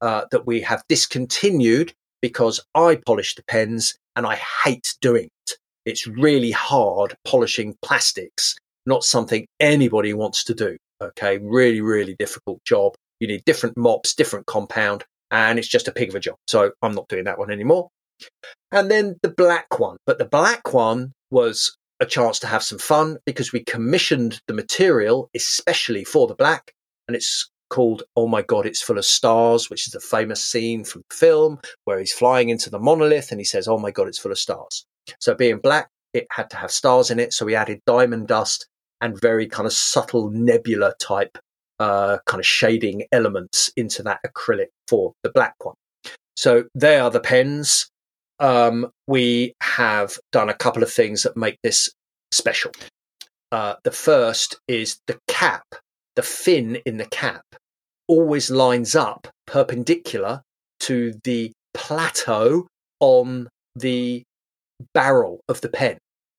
uh, that we have discontinued because I polish the pens and I hate doing it. It's really hard polishing plastics, not something anybody wants to do. Okay, really, really difficult job. You need different mops, different compound, and it's just a pig of a job. So I'm not doing that one anymore. And then the black one. But the black one was a chance to have some fun because we commissioned the material especially for the black. And it's called Oh My God, It's Full of Stars, which is a famous scene from the film where he's flying into the monolith and he says, Oh my God, it's full of stars. So being black, it had to have stars in it. So we added diamond dust and very kind of subtle nebula type uh, kind of shading elements into that acrylic for the black one. So they are the pens. Um, we have done a couple of things that make this special. Uh, the first is the cap, the fin in the cap always lines up perpendicular to the plateau on the barrel of the pen.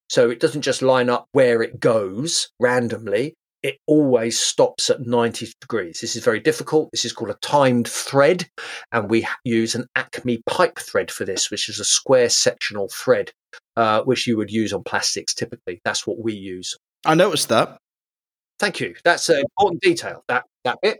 So it doesn't just line up where it goes randomly. It always stops at 90 degrees. This is very difficult. This is called a timed thread. And we use an Acme pipe thread for this, which is a square sectional thread, uh, which you would use on plastics typically. That's what we use. I noticed that. Thank you. That's an important detail, that, that bit.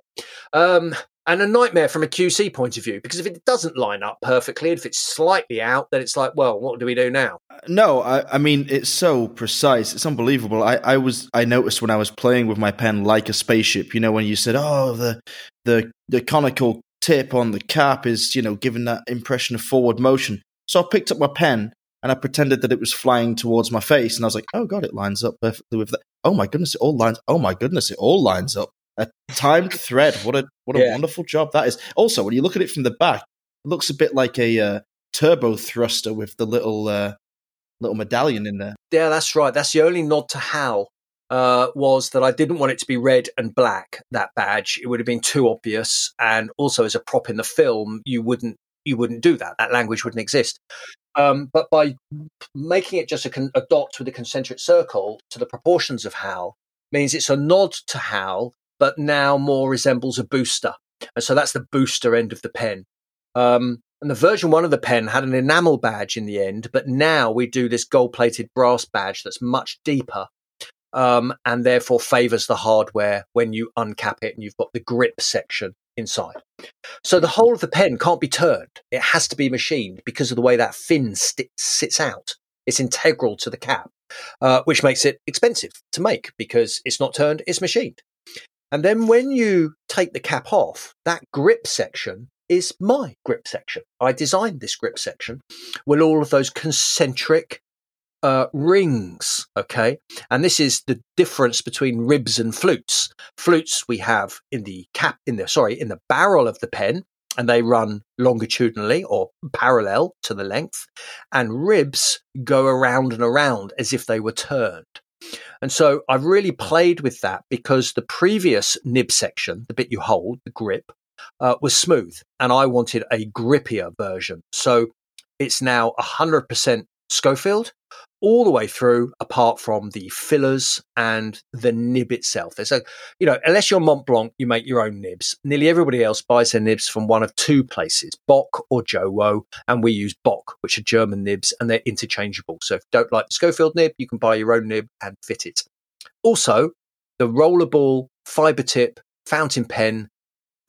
Um, and a nightmare from a QC point of view because if it doesn't line up perfectly, if it's slightly out, then it's like, well, what do we do now? Uh, no, I, I mean it's so precise, it's unbelievable. I, I was I noticed when I was playing with my pen like a spaceship. You know, when you said, "Oh, the the the conical tip on the cap is you know giving that impression of forward motion." So I picked up my pen and I pretended that it was flying towards my face, and I was like, "Oh God, it lines up perfectly with that." Oh my goodness, it all lines. Oh my goodness, it all lines up a timed thread. What a what a yeah. wonderful job that is. Also, when you look at it from the back, it looks a bit like a uh, turbo thruster with the little uh, little medallion in there. Yeah, that's right. That's the only nod to Hal. Uh, was that I didn't want it to be red and black. That badge, it would have been too obvious, and also as a prop in the film, you wouldn't you wouldn't do that. That language wouldn't exist. Um, but by making it just a, con- a, dot with a concentric circle to the proportions of Hal means it's a nod to Hal but now more resembles a booster. And so that's the booster end of the pen. Um, and the version one of the pen had an enamel badge in the end, but now we do this gold plated brass badge that's much deeper um, and therefore favors the hardware when you uncap it and you've got the grip section inside. So the whole of the pen can't be turned. It has to be machined because of the way that fin st- sits out. It's integral to the cap, uh, which makes it expensive to make because it's not turned, it's machined. And then when you take the cap off, that grip section is my grip section. I designed this grip section with all of those concentric uh, rings. Okay. And this is the difference between ribs and flutes. Flutes we have in the cap, in the, sorry, in the barrel of the pen, and they run longitudinally or parallel to the length. And ribs go around and around as if they were turned. And so I've really played with that because the previous nib section, the bit you hold, the grip, uh, was smooth and I wanted a grippier version. So it's now 100% Schofield all the way through, apart from the fillers and the nib itself. There's a, you know, unless you're Mont Blanc, you make your own nibs. Nearly everybody else buys their nibs from one of two places, Bock or Jowo, and we use Bock, which are German nibs, and they're interchangeable. So if you don't like the Schofield nib, you can buy your own nib and fit it. Also, the rollerball, fiber tip, fountain pen,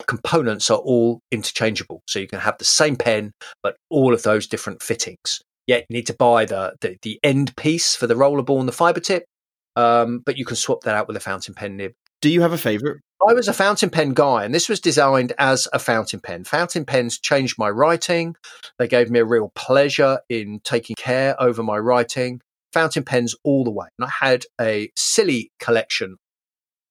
components are all interchangeable. So you can have the same pen, but all of those different fittings. Yeah, you need to buy the, the, the end piece for the rollerball and the fiber tip, um, but you can swap that out with a fountain pen nib. Do you have a favorite? I was a fountain pen guy, and this was designed as a fountain pen. Fountain pens changed my writing. They gave me a real pleasure in taking care over my writing. Fountain pens all the way. And I had a silly collection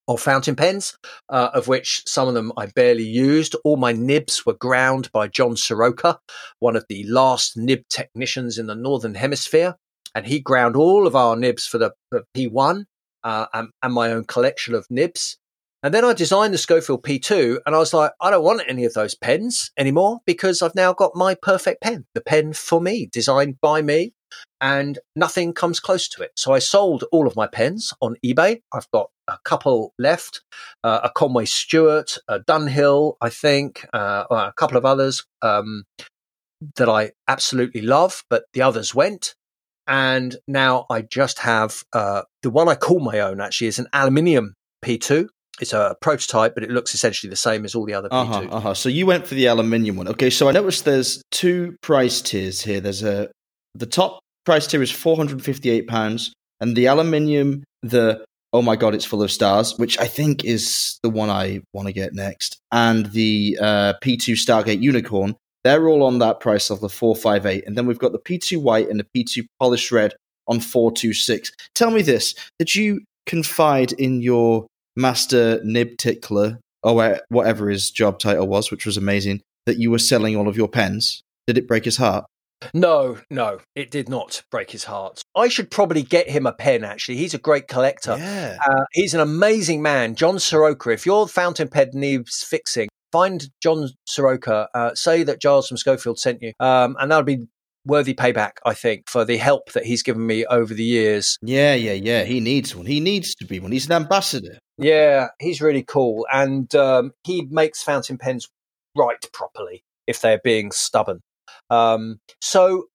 of fountain pens, uh, of which some of them I barely used. All my nibs were ground by John Sorowka, one of the last nib technicians in the Northern Hemisphere. And he ground all of our nibs for the, the P1 uh, and, and my own collection of nibs. And then I designed the Schofield P2 and I was like, I don't want any of those pens anymore because I've now got my perfect pen, the pen for me, designed by me and nothing comes close to it. So I sold all of my pens on eBay. I've got a couple left, uh, a Conway Stewart, a Dunhill, I think, uh, a couple of others um, that I absolutely love, but the others went. And now I just have uh, the one I call my own. Actually, is an aluminium P2. It's a prototype, but it looks essentially the same as all the other uh-huh, P2s. Uh-huh. So you went for the aluminium one. Okay, so I noticed there's two price tiers here. There's a the top price tier is four hundred and fifty eight pounds, and the aluminium, the oh my god, it's full of stars, which I think is the one I want to get next, and the uh, P2 Stargate Unicorn. They're all on that price of five eight, and then we've got the P2 White and the P2 Polished Red on four two six. Tell me this: Did you confide in your master nib tickler or whatever his job title was, which was amazing, that you were selling all of your pens? Did it break his heart? No, no, it did not break his heart. I should probably get him a pen, actually. He's a great collector. Yeah. Uh, he's an amazing man. John Sorowka, if your fountain pen needs fixing, find John Sorowka, uh, say that Giles from Schofield sent you, um, and that'll be worthy payback, I think, for the help that he's given me over the years. Yeah, yeah, yeah. He needs one. He needs to be one. He's an ambassador. Yeah, he's really cool. And um, he makes fountain pens write properly if they're being stubborn. Um, so,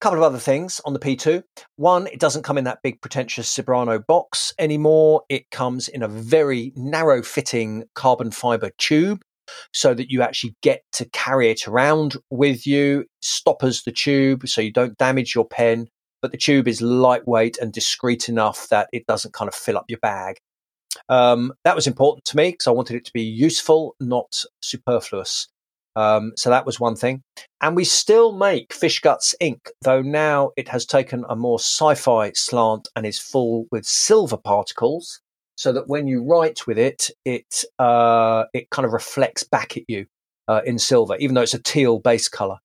a couple of other things on the P2. One, it doesn't come in that big pretentious Cebrano box anymore. It comes in a very narrow fitting carbon fiber tube so that you actually get to carry it around with you, stoppers the tube so you don't damage your pen. But the tube is lightweight and discreet enough that it doesn't kind of fill up your bag. Um, that was important to me because I wanted it to be useful, not superfluous. Um, so that was one thing. And we still make Fish Guts ink, though now it has taken a more sci fi slant and is full with silver particles, so that when you write with it, it, uh, it kind of reflects back at you uh, in silver, even though it's a teal base color.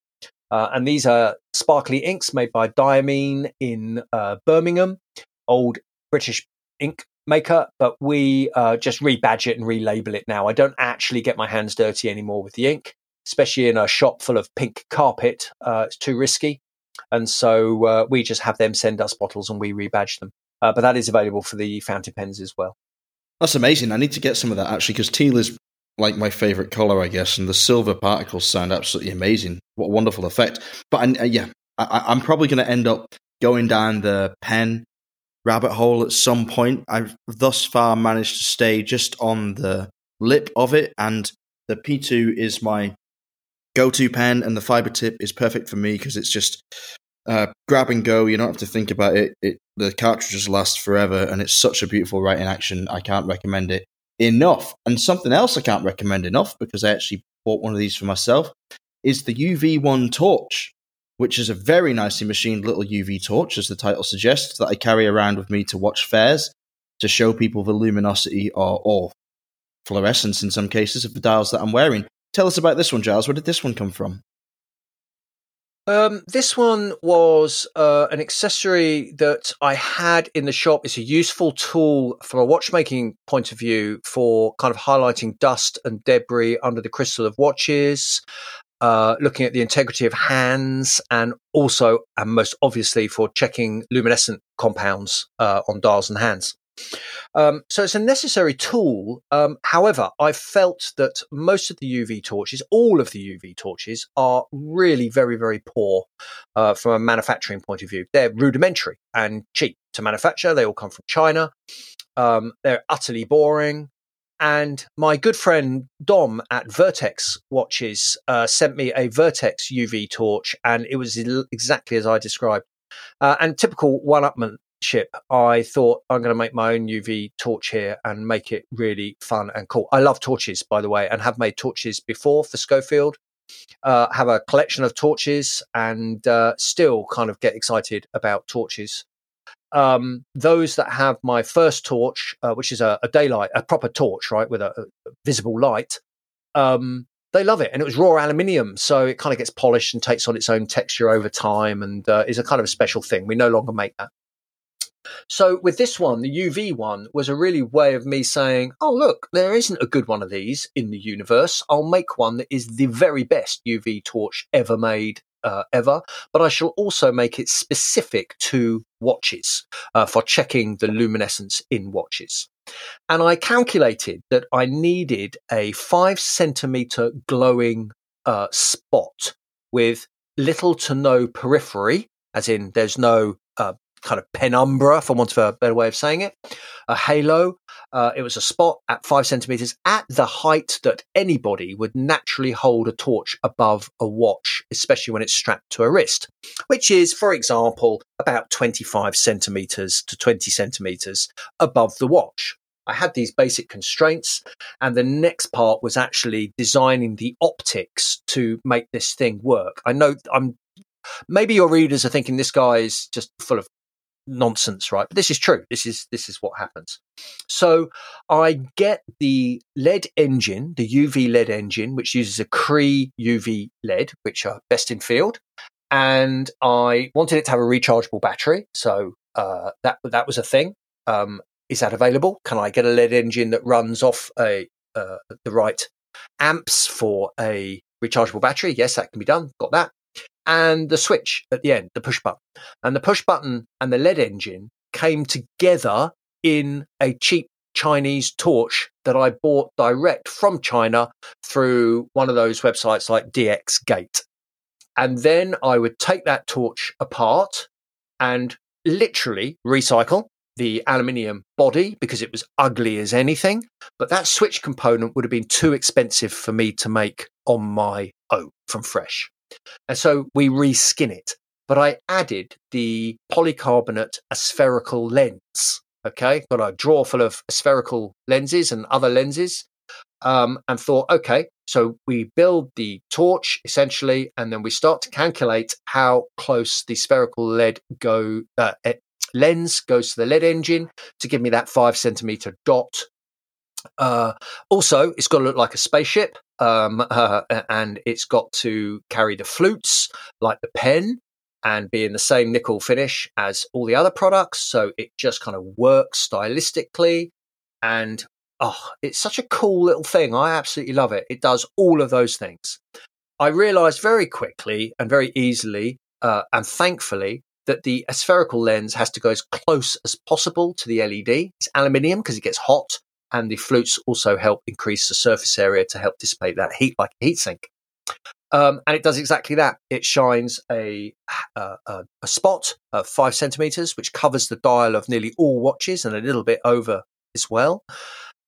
Uh, and these are sparkly inks made by Diamine in uh, Birmingham, old British ink maker, but we uh, just rebadge it and relabel it now. I don't actually get my hands dirty anymore with the ink especially in a shop full of pink carpet. Uh, it's too risky. And so uh, we just have them send us bottles and we rebadge them. Uh, but that is available for the fountain pens as well. That's amazing. I need to get some of that actually because teal is like my favorite color, I guess, and the silver particles sound absolutely amazing. What a wonderful effect! But uh, yeah, I, am probably going to end up going down the pen rabbit hole at some point. I've thus far managed to stay just on the lip of it, and the P2 is my go-to pen, and the fiber tip is perfect for me because it's just uh, grab and go. You don't have to think about it. it. The cartridges last forever, and it's such a beautiful writing action. I can't recommend it enough. And something else I can't recommend enough because I actually bought one of these for myself is the UV1 torch, which is a very nicely machined little UV torch, as the title suggests, that I carry around with me to watch fairs to show people the luminosity or, or fluorescence in some cases of the dials that I'm wearing. Tell us about this one, Giles. Where did this one come from? Um, this one was uh, an accessory that I had in the shop. It's a useful tool from a watchmaking point of view for kind of highlighting dust and debris under the crystal of watches, uh, looking at the integrity of hands, and also, and most obviously, for checking luminescent compounds uh, on dials and hands. Um, so it's a necessary tool. Um, however, I felt that most of the UV torches, all of the UV torches, are really very, very poor uh, from a manufacturing point of view. They're rudimentary and cheap to manufacture. They all come from China. Um, they're utterly boring. And my good friend Dom at Vertex Watches uh, sent me a Vertex UV torch, and it was exactly as I described. Uh, and typical one-upment ship, I thought I'm going to make my own UV torch here and make it really fun and cool. I love torches, by the way, and have made torches before for Schofield. Uh, have a collection of torches and uh, still kind of get excited about torches. Um, those that have my first torch, uh, which is a, a, daylight, a proper torch, right, with a, a visible light, um, they love it. And it was raw aluminium, so it kind of gets polished and takes on its own texture over time and uh, is a kind of a special thing. We no longer make that. So with this one, the UV one was a really way of me saying, oh, look, there isn't a good one of these in the universe. I'll make one that is the very best UV torch ever made uh, ever, but I shall also make it specific to watches uh, for checking the luminescence in watches. And I calculated that I needed a five centimeter glowing uh, spot with little to no periphery, as in there's no uh, kind of penumbra, for want of a better way of saying it, a halo. Uh, it was a spot at five centimeters at the height that anybody would naturally hold a torch above a watch, especially when it's strapped to a wrist, which is, for example, about 25 centimeters to 20 centimeters above the watch. I had these basic constraints, and the next part was actually designing the optics to make this thing work. I know I'm maybe your readers are thinking this guy is just full of nonsense, right? But this is true. This is this is what happens. So I get the LED engine, the UV LED engine, which uses a Cree UV LED, which are best in field, and I wanted it to have a rechargeable battery. So uh, that that was a thing. Um, is that available? Can I get a LED engine that runs off a uh, the right amps for a rechargeable battery? Yes, that can be done. Got that and the switch at the end, the push button. And the push button and the lead engine came together in a cheap Chinese torch that I bought direct from China through one of those websites like DHgate. And then I would take that torch apart and literally recycle the aluminium body because it was ugly as anything. But that switch component would have been too expensive for me to make on my own from fresh. And so we reskin it. But I added the polycarbonate aspherical lens. Okay, got a drawer full of spherical lenses and other lenses, um, and thought, okay, so we build the torch essentially, and then we start to calculate how close the spherical lead go uh, lens goes to the lead engine to give me that five centimeter dot. Uh, also, it's got to look like a spaceship um, <laughs> uh, and it's got to carry the flutes like the pen and be in the same nickel finish as all the other products. So it just kind of works stylistically. And oh, it's such a cool little thing. I absolutely love it. It does all of those things. I realized very quickly and very easily uh, and thankfully that the spherical lens has to go as close as possible to the LED. It's aluminium because it gets hot and the flutes also help increase the surface area to help dissipate that heat like a heatsink. Um, and it does exactly that. It shines a, a, a spot of five centimeters, which covers the dial of nearly all watches and a little bit over as well,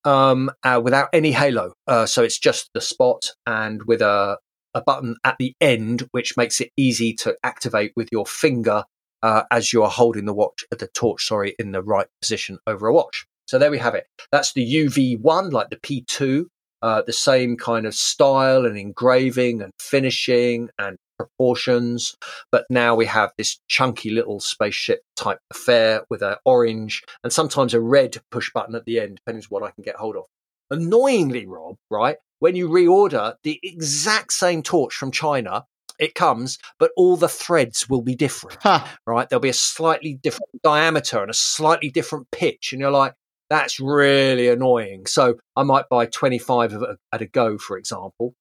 um, uh, without any halo. Uh, so it's just the spot and with a, a button at the end, which makes it easy to activate with your finger uh, as you are holding the watch, the torch, sorry, in the right position over a watch. So there we have it. That's the UV1, like the P2, uh, the same kind of style and engraving and finishing and proportions. But now we have this chunky little spaceship type affair with an orange and sometimes a red push button at the end, depending on what I can get hold of. Annoyingly, Rob, right? When you reorder the exact same torch from China, it comes, but all the threads will be different, huh. right? There'll be a slightly different diameter and a slightly different pitch. And you're like, that's really annoying. So I might buy 25 of it at a go, for example.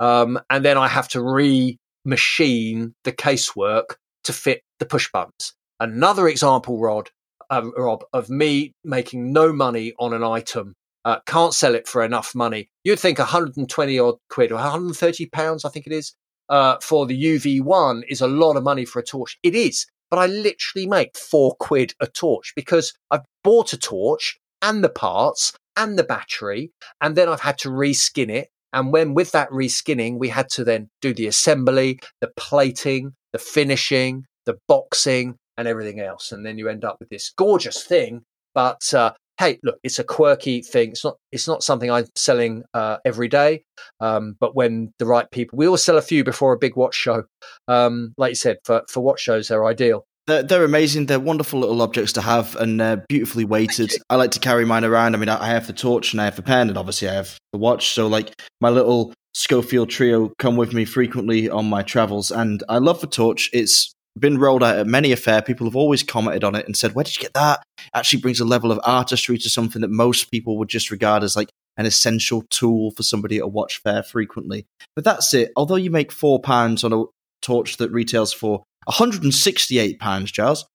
Um, and then I have to re machine the casework to fit the push buttons. Another example, Rod, uh, Rob, of me making no money on an item, uh, can't sell it for enough money. You'd think 120 odd quid or 130 pounds, I think it is, uh, for the UV1 is a lot of money for a torch. It is, but I literally make four quid a torch because I've bought a torch and the parts and the battery. And then I've had to reskin it. And when with that reskinning, we had to then do the assembly, the plating, the finishing, the boxing, and everything else. And then you end up with this gorgeous thing. But uh, hey, look, it's a quirky thing. It's not. It's not something I'm selling uh, every day. Um, but when the right people, we all sell a few before a big watch show. Um, like you said, for for watch shows, they're ideal. They're, they're, amazing. They're wonderful little objects to have and they're beautifully weighted. I like to carry mine around. I mean, I have the torch and I have the pen, and obviously I have the watch. So, like, my little Schofield trio come with me frequently on my travels. And I love the torch. It's been rolled out at many a fair. People have always commented on it and said, Where did you get that? It actually brings a level of artistry to something that most people would just regard as like an essential tool for somebody at a watch fair frequently. But that's it. Although you make four pounds on a torch that retails for 168 pounds, Giles.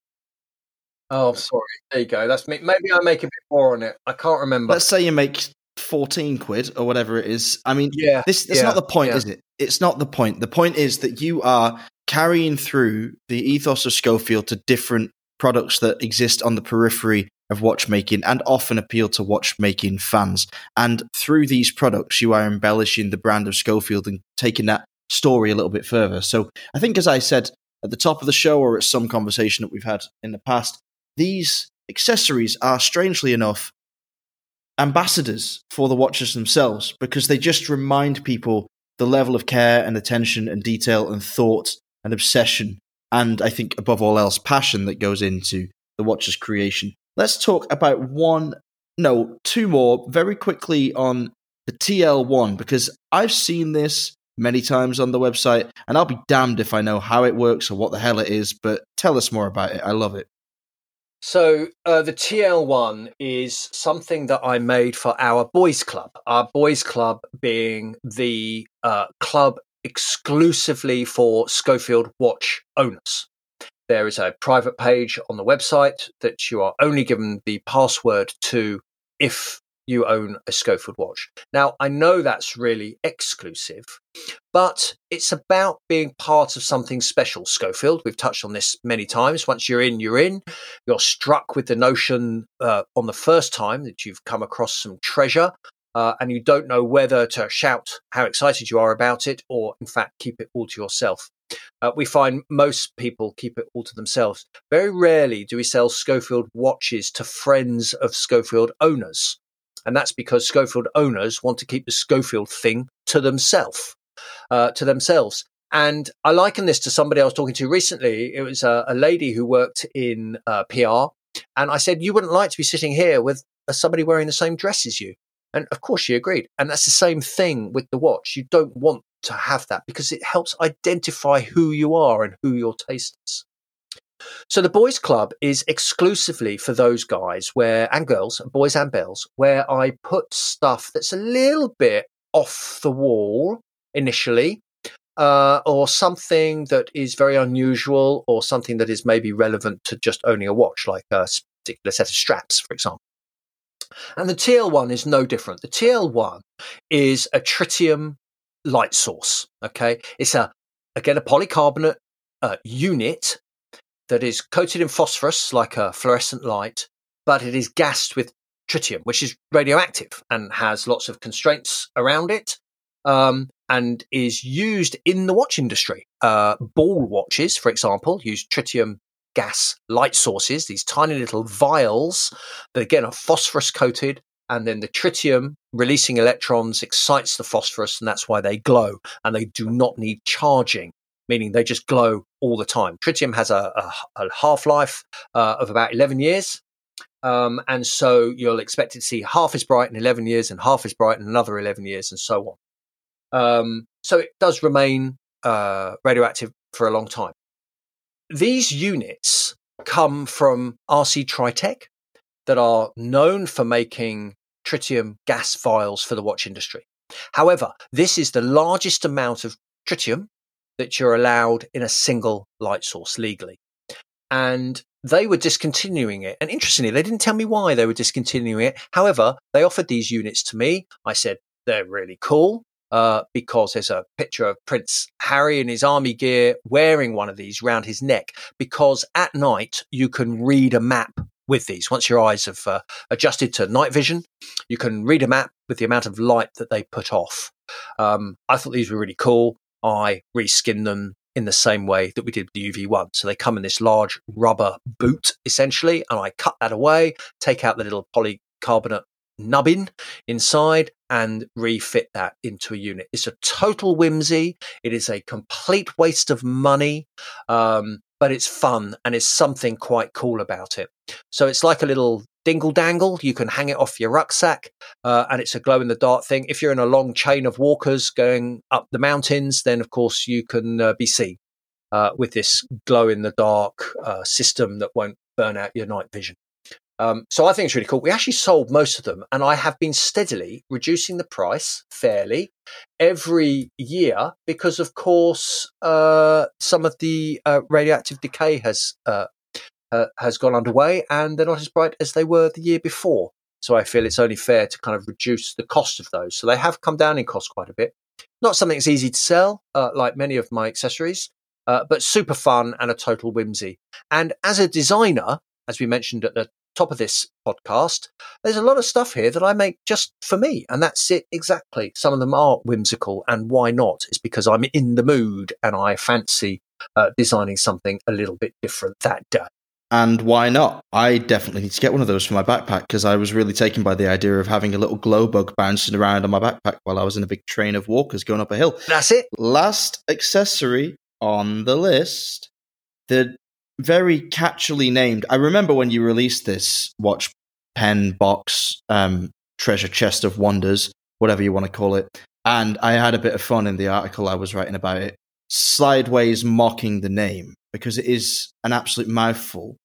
Oh, sorry. There you go. That's me. Maybe I make a bit more on it. I can't remember. Let's say you make 14 quid or whatever it is. I mean, yeah, this that's yeah, not the point, yeah. is it? It's not the point. The point is that you are carrying through the ethos of Schofield to different products that exist on the periphery of watchmaking and often appeal to watchmaking fans. And through these products, you are embellishing the brand of Schofield and taking that story a little bit further. So I think, as I said at the top of the show or at some conversation that we've had in the past, these accessories are strangely enough ambassadors for the watches themselves because they just remind people the level of care and attention and detail and thought and obsession and I think above all else passion that goes into the watch's creation. Let's talk about one no, two more very quickly on the TL1 because I've seen this many times on the website and I'll be damned if I know how it works or what the hell it is, but tell us more about it. I love it. So uh, the TL1 is something that I made for our boys' club. Our boys' club being the uh, club exclusively for Schofield watch owners. There is a private page on the website that you are only given the password to if you own a Schofield watch. Now, I know that's really exclusive, but it's about being part of something special. Schofield, we've touched on this many times. Once you're in, you're in. You're struck with the notion uh, on the first time that you've come across some treasure. Uh, and you don't know whether to shout how excited you are about it or, in fact, keep it all to yourself. Uh, we find most people keep it all to themselves. Very rarely do we sell Schofield watches to friends of Schofield owners. And that's because Schofield owners want to keep the Schofield thing to themselves, uh, to themselves. And I liken this to somebody I was talking to recently. It was a, a lady who worked in uh, PR. And I said, You wouldn't like to be sitting here with uh, somebody wearing the same dress as you. And of course, she agreed. And that's the same thing with the watch. You don't want to have that because it helps identify who you are and who your taste is. So the boys club is exclusively for those guys where and girls, boys and girls, where I put stuff that's a little bit off the wall initially, uh, or something that is very unusual, or something that is maybe relevant to just owning a watch, like a particular set of straps, for example. And the TL1 is no different. The TL1 is a tritium light source. Okay. It's a, again, a polycarbonate uh, unit that is coated in phosphorus like a fluorescent light, but it is gassed with tritium, which is radioactive and has lots of constraints around it. Um, and is used in the watch industry. Uh, ball watches, for example, use tritium gas light sources, these tiny little vials that again are phosphorus coated. And then the tritium releasing electrons excites the phosphorus, and that's why they glow. And they do not need charging, meaning they just glow all the time. Tritium has a, a, a half life uh, of about 11 years. Um, and so you'll expect to see half as bright in 11 years and half as bright in another 11 years and so on. Um, so it does remain uh, radioactive for a long time. These units come from RC Tritec that are known for making tritium gas vials for the watch industry. However, this is the largest amount of tritium that you're allowed in a single light source legally. And they were discontinuing it. And interestingly, they didn't tell me why they were discontinuing it. However, they offered these units to me. I said, they're really cool. Uh, because there's a picture of Prince Harry in his army gear wearing one of these round his neck. Because at night you can read a map with these. Once your eyes have uh, adjusted to night vision, you can read a map with the amount of light that they put off. Um, I thought these were really cool. I reskin them in the same way that we did with the UV1. So they come in this large rubber boot, essentially, and I cut that away, take out the little polycarbonate nubbin inside and refit that into a unit. It's a total whimsy. It is a complete waste of money, um, but it's fun and it's something quite cool about it. So it's like a little dingle dangle. You can hang it off your rucksack, uh, and it's a glow in the dark thing. If you're in a long chain of walkers going up the mountains, then of course you can uh, be seen uh, with this glow in the dark uh, system that won't burn out your night vision. Um, so I think it's really cool. We actually sold most of them, and I have been steadily reducing the price fairly every year because, of course, uh, some of the uh, radioactive decay has uh, uh, has gone underway, and they're not as bright as they were the year before. So I feel it's only fair to kind of reduce the cost of those. So they have come down in cost quite a bit. Not something that's easy to sell, uh, like many of my accessories, uh, but super fun and a total whimsy. And as a designer, as we mentioned at the top of this podcast, there's a lot of stuff here that I make just for me. And that's it exactly. Some of them are whimsical. And why not? It's because I'm in the mood and I fancy uh, designing something a little bit different that day. And why not? I definitely need to get one of those for my backpack because I was really taken by the idea of having a little glow bug bouncing around on my backpack while I was in a big train of walkers going up a hill. That's it. Last accessory on the list the very catchily named. I remember when you released this watch pen box, um, treasure chest of wonders, whatever you want to call it. And I had a bit of fun in the article I was writing about it, sideways mocking the name because it is an absolute mouthful.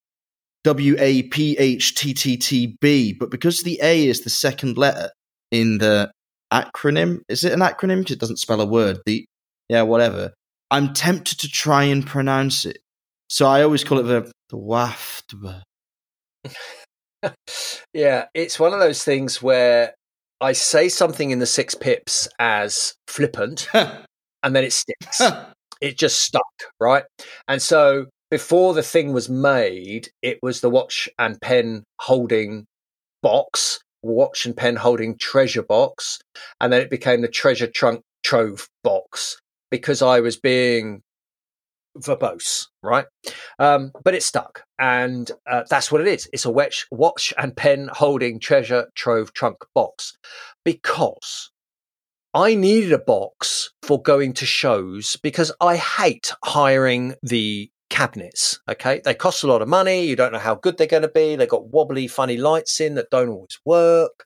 W A P H T T T B, but because the A is the second letter in the acronym, is it an acronym? Because it doesn't spell a word. The yeah, whatever. I'm tempted to try and pronounce it. So I always call it the, the waft. <laughs> yeah, it's one of those things where I say something in the six pips as flippant <laughs> and then it sticks. <laughs> it just stuck, right? And so before the thing was made, it was the watch and pen holding box, watch and pen holding treasure box, and then it became the treasure trunk trove box because I was being verbose, right? Um, but it stuck, and uh, that's what it is. It's a watch, watch and pen holding treasure trove trunk box because I needed a box for going to shows because I hate hiring the cabinets. Okay. They cost a lot of money. You don't know how good they're going to be. They've got wobbly, funny lights in that don't always work.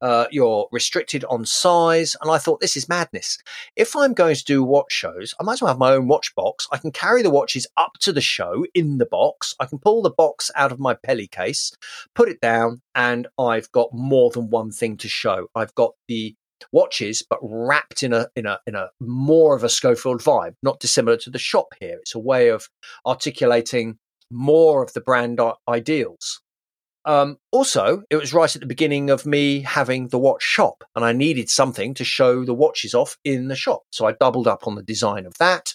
Uh, you're restricted on size. And I thought, this is madness. If I'm going to do watch shows, I might as well have my own watch box. I can carry the watches up to the show in the box. I can pull the box out of my Peli case, put it down, and I've got more than one thing to show. I've got the watches, but wrapped in a in a in a more of a Schofield vibe, not dissimilar to the shop here. It's a way of articulating more of the brand ideals. Um, also, it was right at the beginning of me having the watch shop, and I needed something to show the watches off in the shop. So I doubled up on the design of that.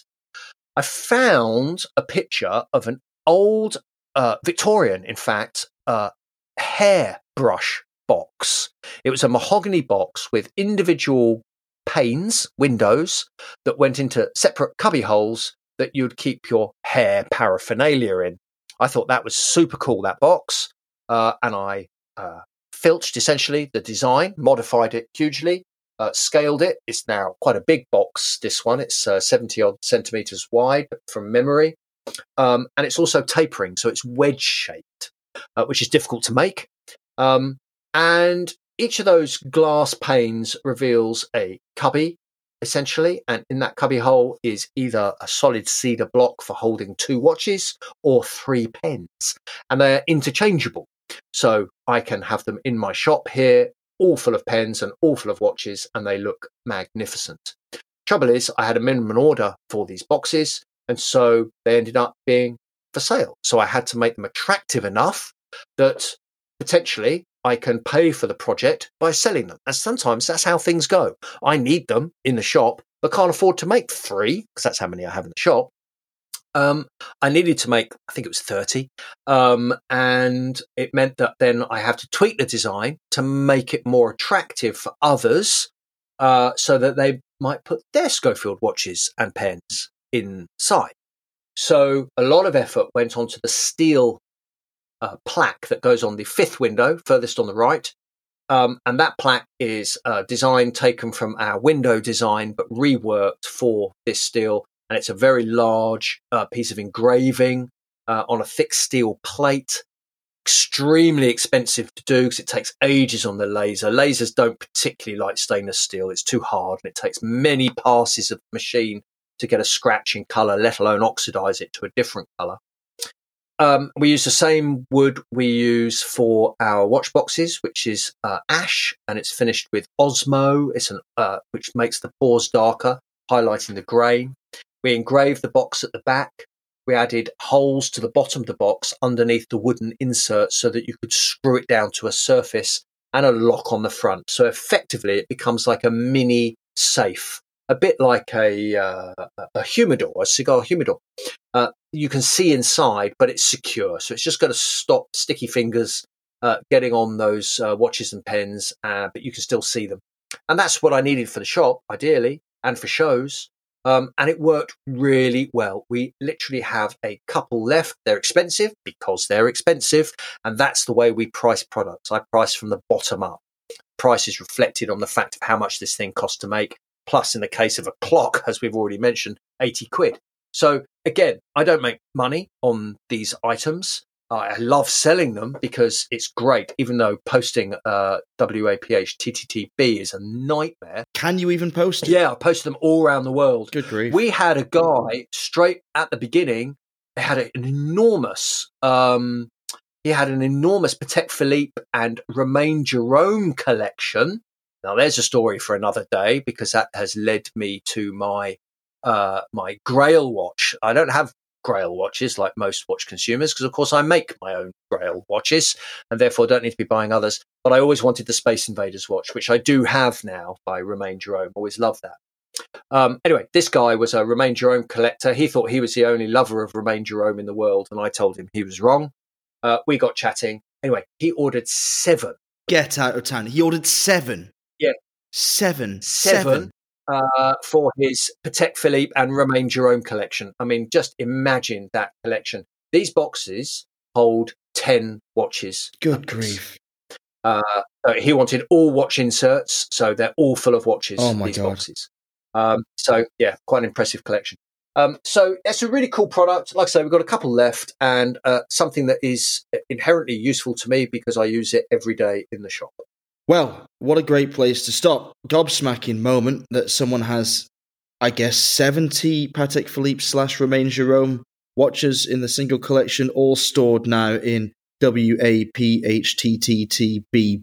I found a picture of an old uh, Victorian, in fact, uh, hair brush box. It was a mahogany box with individual panes, windows that went into separate cubby holes that you'd keep your hair paraphernalia in. I thought that was super cool, that box uh, and I uh, filched essentially the design, modified it hugely, uh, scaled it. It's now quite a big box. This one, it's uh, seventy odd centimeters wide from memory, um, and it's also tapering, so it's wedge shaped, uh, which is difficult to make. Um, and each of those glass panes reveals a cubby essentially. And in that cubby hole is either a solid cedar block for holding two watches or three pens. And they're interchangeable. So I can have them in my shop here, all full of pens and all full of watches, and they look magnificent. Trouble is, I had a minimum order for these boxes, and so they ended up being for sale. So I had to make them attractive enough that potentially I can pay for the project by selling them. And sometimes that's how things go. I need them in the shop, but can't afford to make three because that's how many I have in the shop. Um, I needed to make, I think it was 30. Um, and it meant that then I have to tweak the design to make it more attractive for others uh, so that they might put their Schofield watches and pens inside. So a lot of effort went onto the steel uh, plaque that goes on the fifth window, furthest on the right. Um, and that plaque is a design taken from our window design, but reworked for this steel and it's a very large uh, piece of engraving uh, on a thick steel plate. Extremely expensive to do because it takes ages on the laser. Lasers don't particularly like stainless steel; it's too hard, and it takes many passes of the machine to get a scratch in color, let alone oxidize it to a different color. Um, we use the same wood we use for our watch boxes, which is uh, ash, and it's finished with Osmo. It's an uh, which makes the pores darker, highlighting the grain. We engraved the box at the back. We added holes to the bottom of the box underneath the wooden insert so that you could screw it down to a surface and a lock on the front. So effectively, it becomes like a mini safe, a bit like a uh, a humidor, a cigar humidor. Uh, you can see inside, but it's secure. So it's just going to stop sticky fingers uh, getting on those uh, watches and pens, uh, but you can still see them. And that's what I needed for the shop, ideally, and for shows. Um, and it worked really well. We literally have a couple left. They're expensive because they're expensive. And that's the way we price products. I price from the bottom up. Price is reflected on the fact of how much this thing costs to make. Plus, in the case of a clock, as we've already mentioned, 80 quid. So again, I don't make money on these items. I love selling them because it's great, even though posting uh, WAPH TTTB is a nightmare. Can you even post? It? Yeah, I post them all around the world. Good grief. We had a guy straight at the beginning, they had an enormous, um, he had an enormous Patek Philippe and Romain Jerome collection. Now, there's a story for another day because that has led me to my uh, my Grail watch. I don't have Grail watches like most watch consumers because, of course, I make my own Grail watches and therefore don't need to be buying others. But I always wanted the Space Invaders watch, which I do have now by Romain Jerome. Always loved that. Um, anyway, this guy was a Romain Jerome collector. He thought he was the only lover of Romain Jerome in the world, and I told him he was wrong. Uh, we got chatting. Anyway, he ordered seven. Get out of town. He ordered seven. Seven. Seven. uh, for his Patek Philippe and Romain Jerome collection. I mean, just imagine that collection. These boxes hold 10 watches. Good grief. Uh, he wanted all watch inserts, so they're all full of watches, oh my these God. boxes. Um, so, yeah, quite an impressive collection. Um, so it's a really cool product. Like I say, we've got a couple left and uh, something that is inherently useful to me because I use it every day in the shop. Well, what a great place to stop. Gobsmacking moment that someone has, I guess, 70 Patek Philippe slash Romain Jerome watches in the single collection, all stored now in WAPHTTTB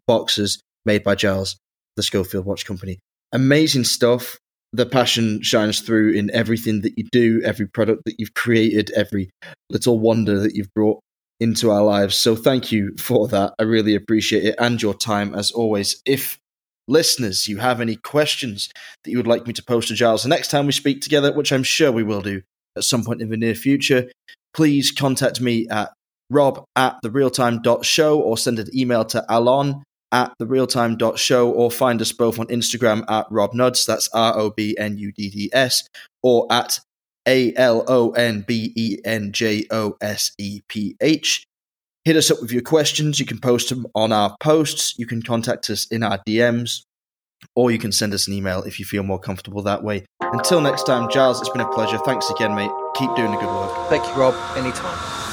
boxes made by Giles, the Schofield Watch Company. Amazing stuff. The passion shines through in everything that you do, every product that you've created, every little wonder that you've brought into our lives. So thank you for that. I really appreciate it and your time as always. If listeners, you have any questions that you would like me to post to Giles the next time we speak together, which I'm sure we will do at some point in the near future, please contact me at rob at the therealtime.show or send an email to alon at the therealtime.show or find us both on Instagram at robnudds, that's R-O-B-N-U-D-D-S, or at a L O N B E N J O S E P H. Hit us up with your questions. You can post them on our posts. You can contact us in our DMs, or you can send us an email if you feel more comfortable that way. Until next time, Giles, it's been a pleasure. Thanks again, mate. Keep doing the good work. Thank you, Rob. Anytime.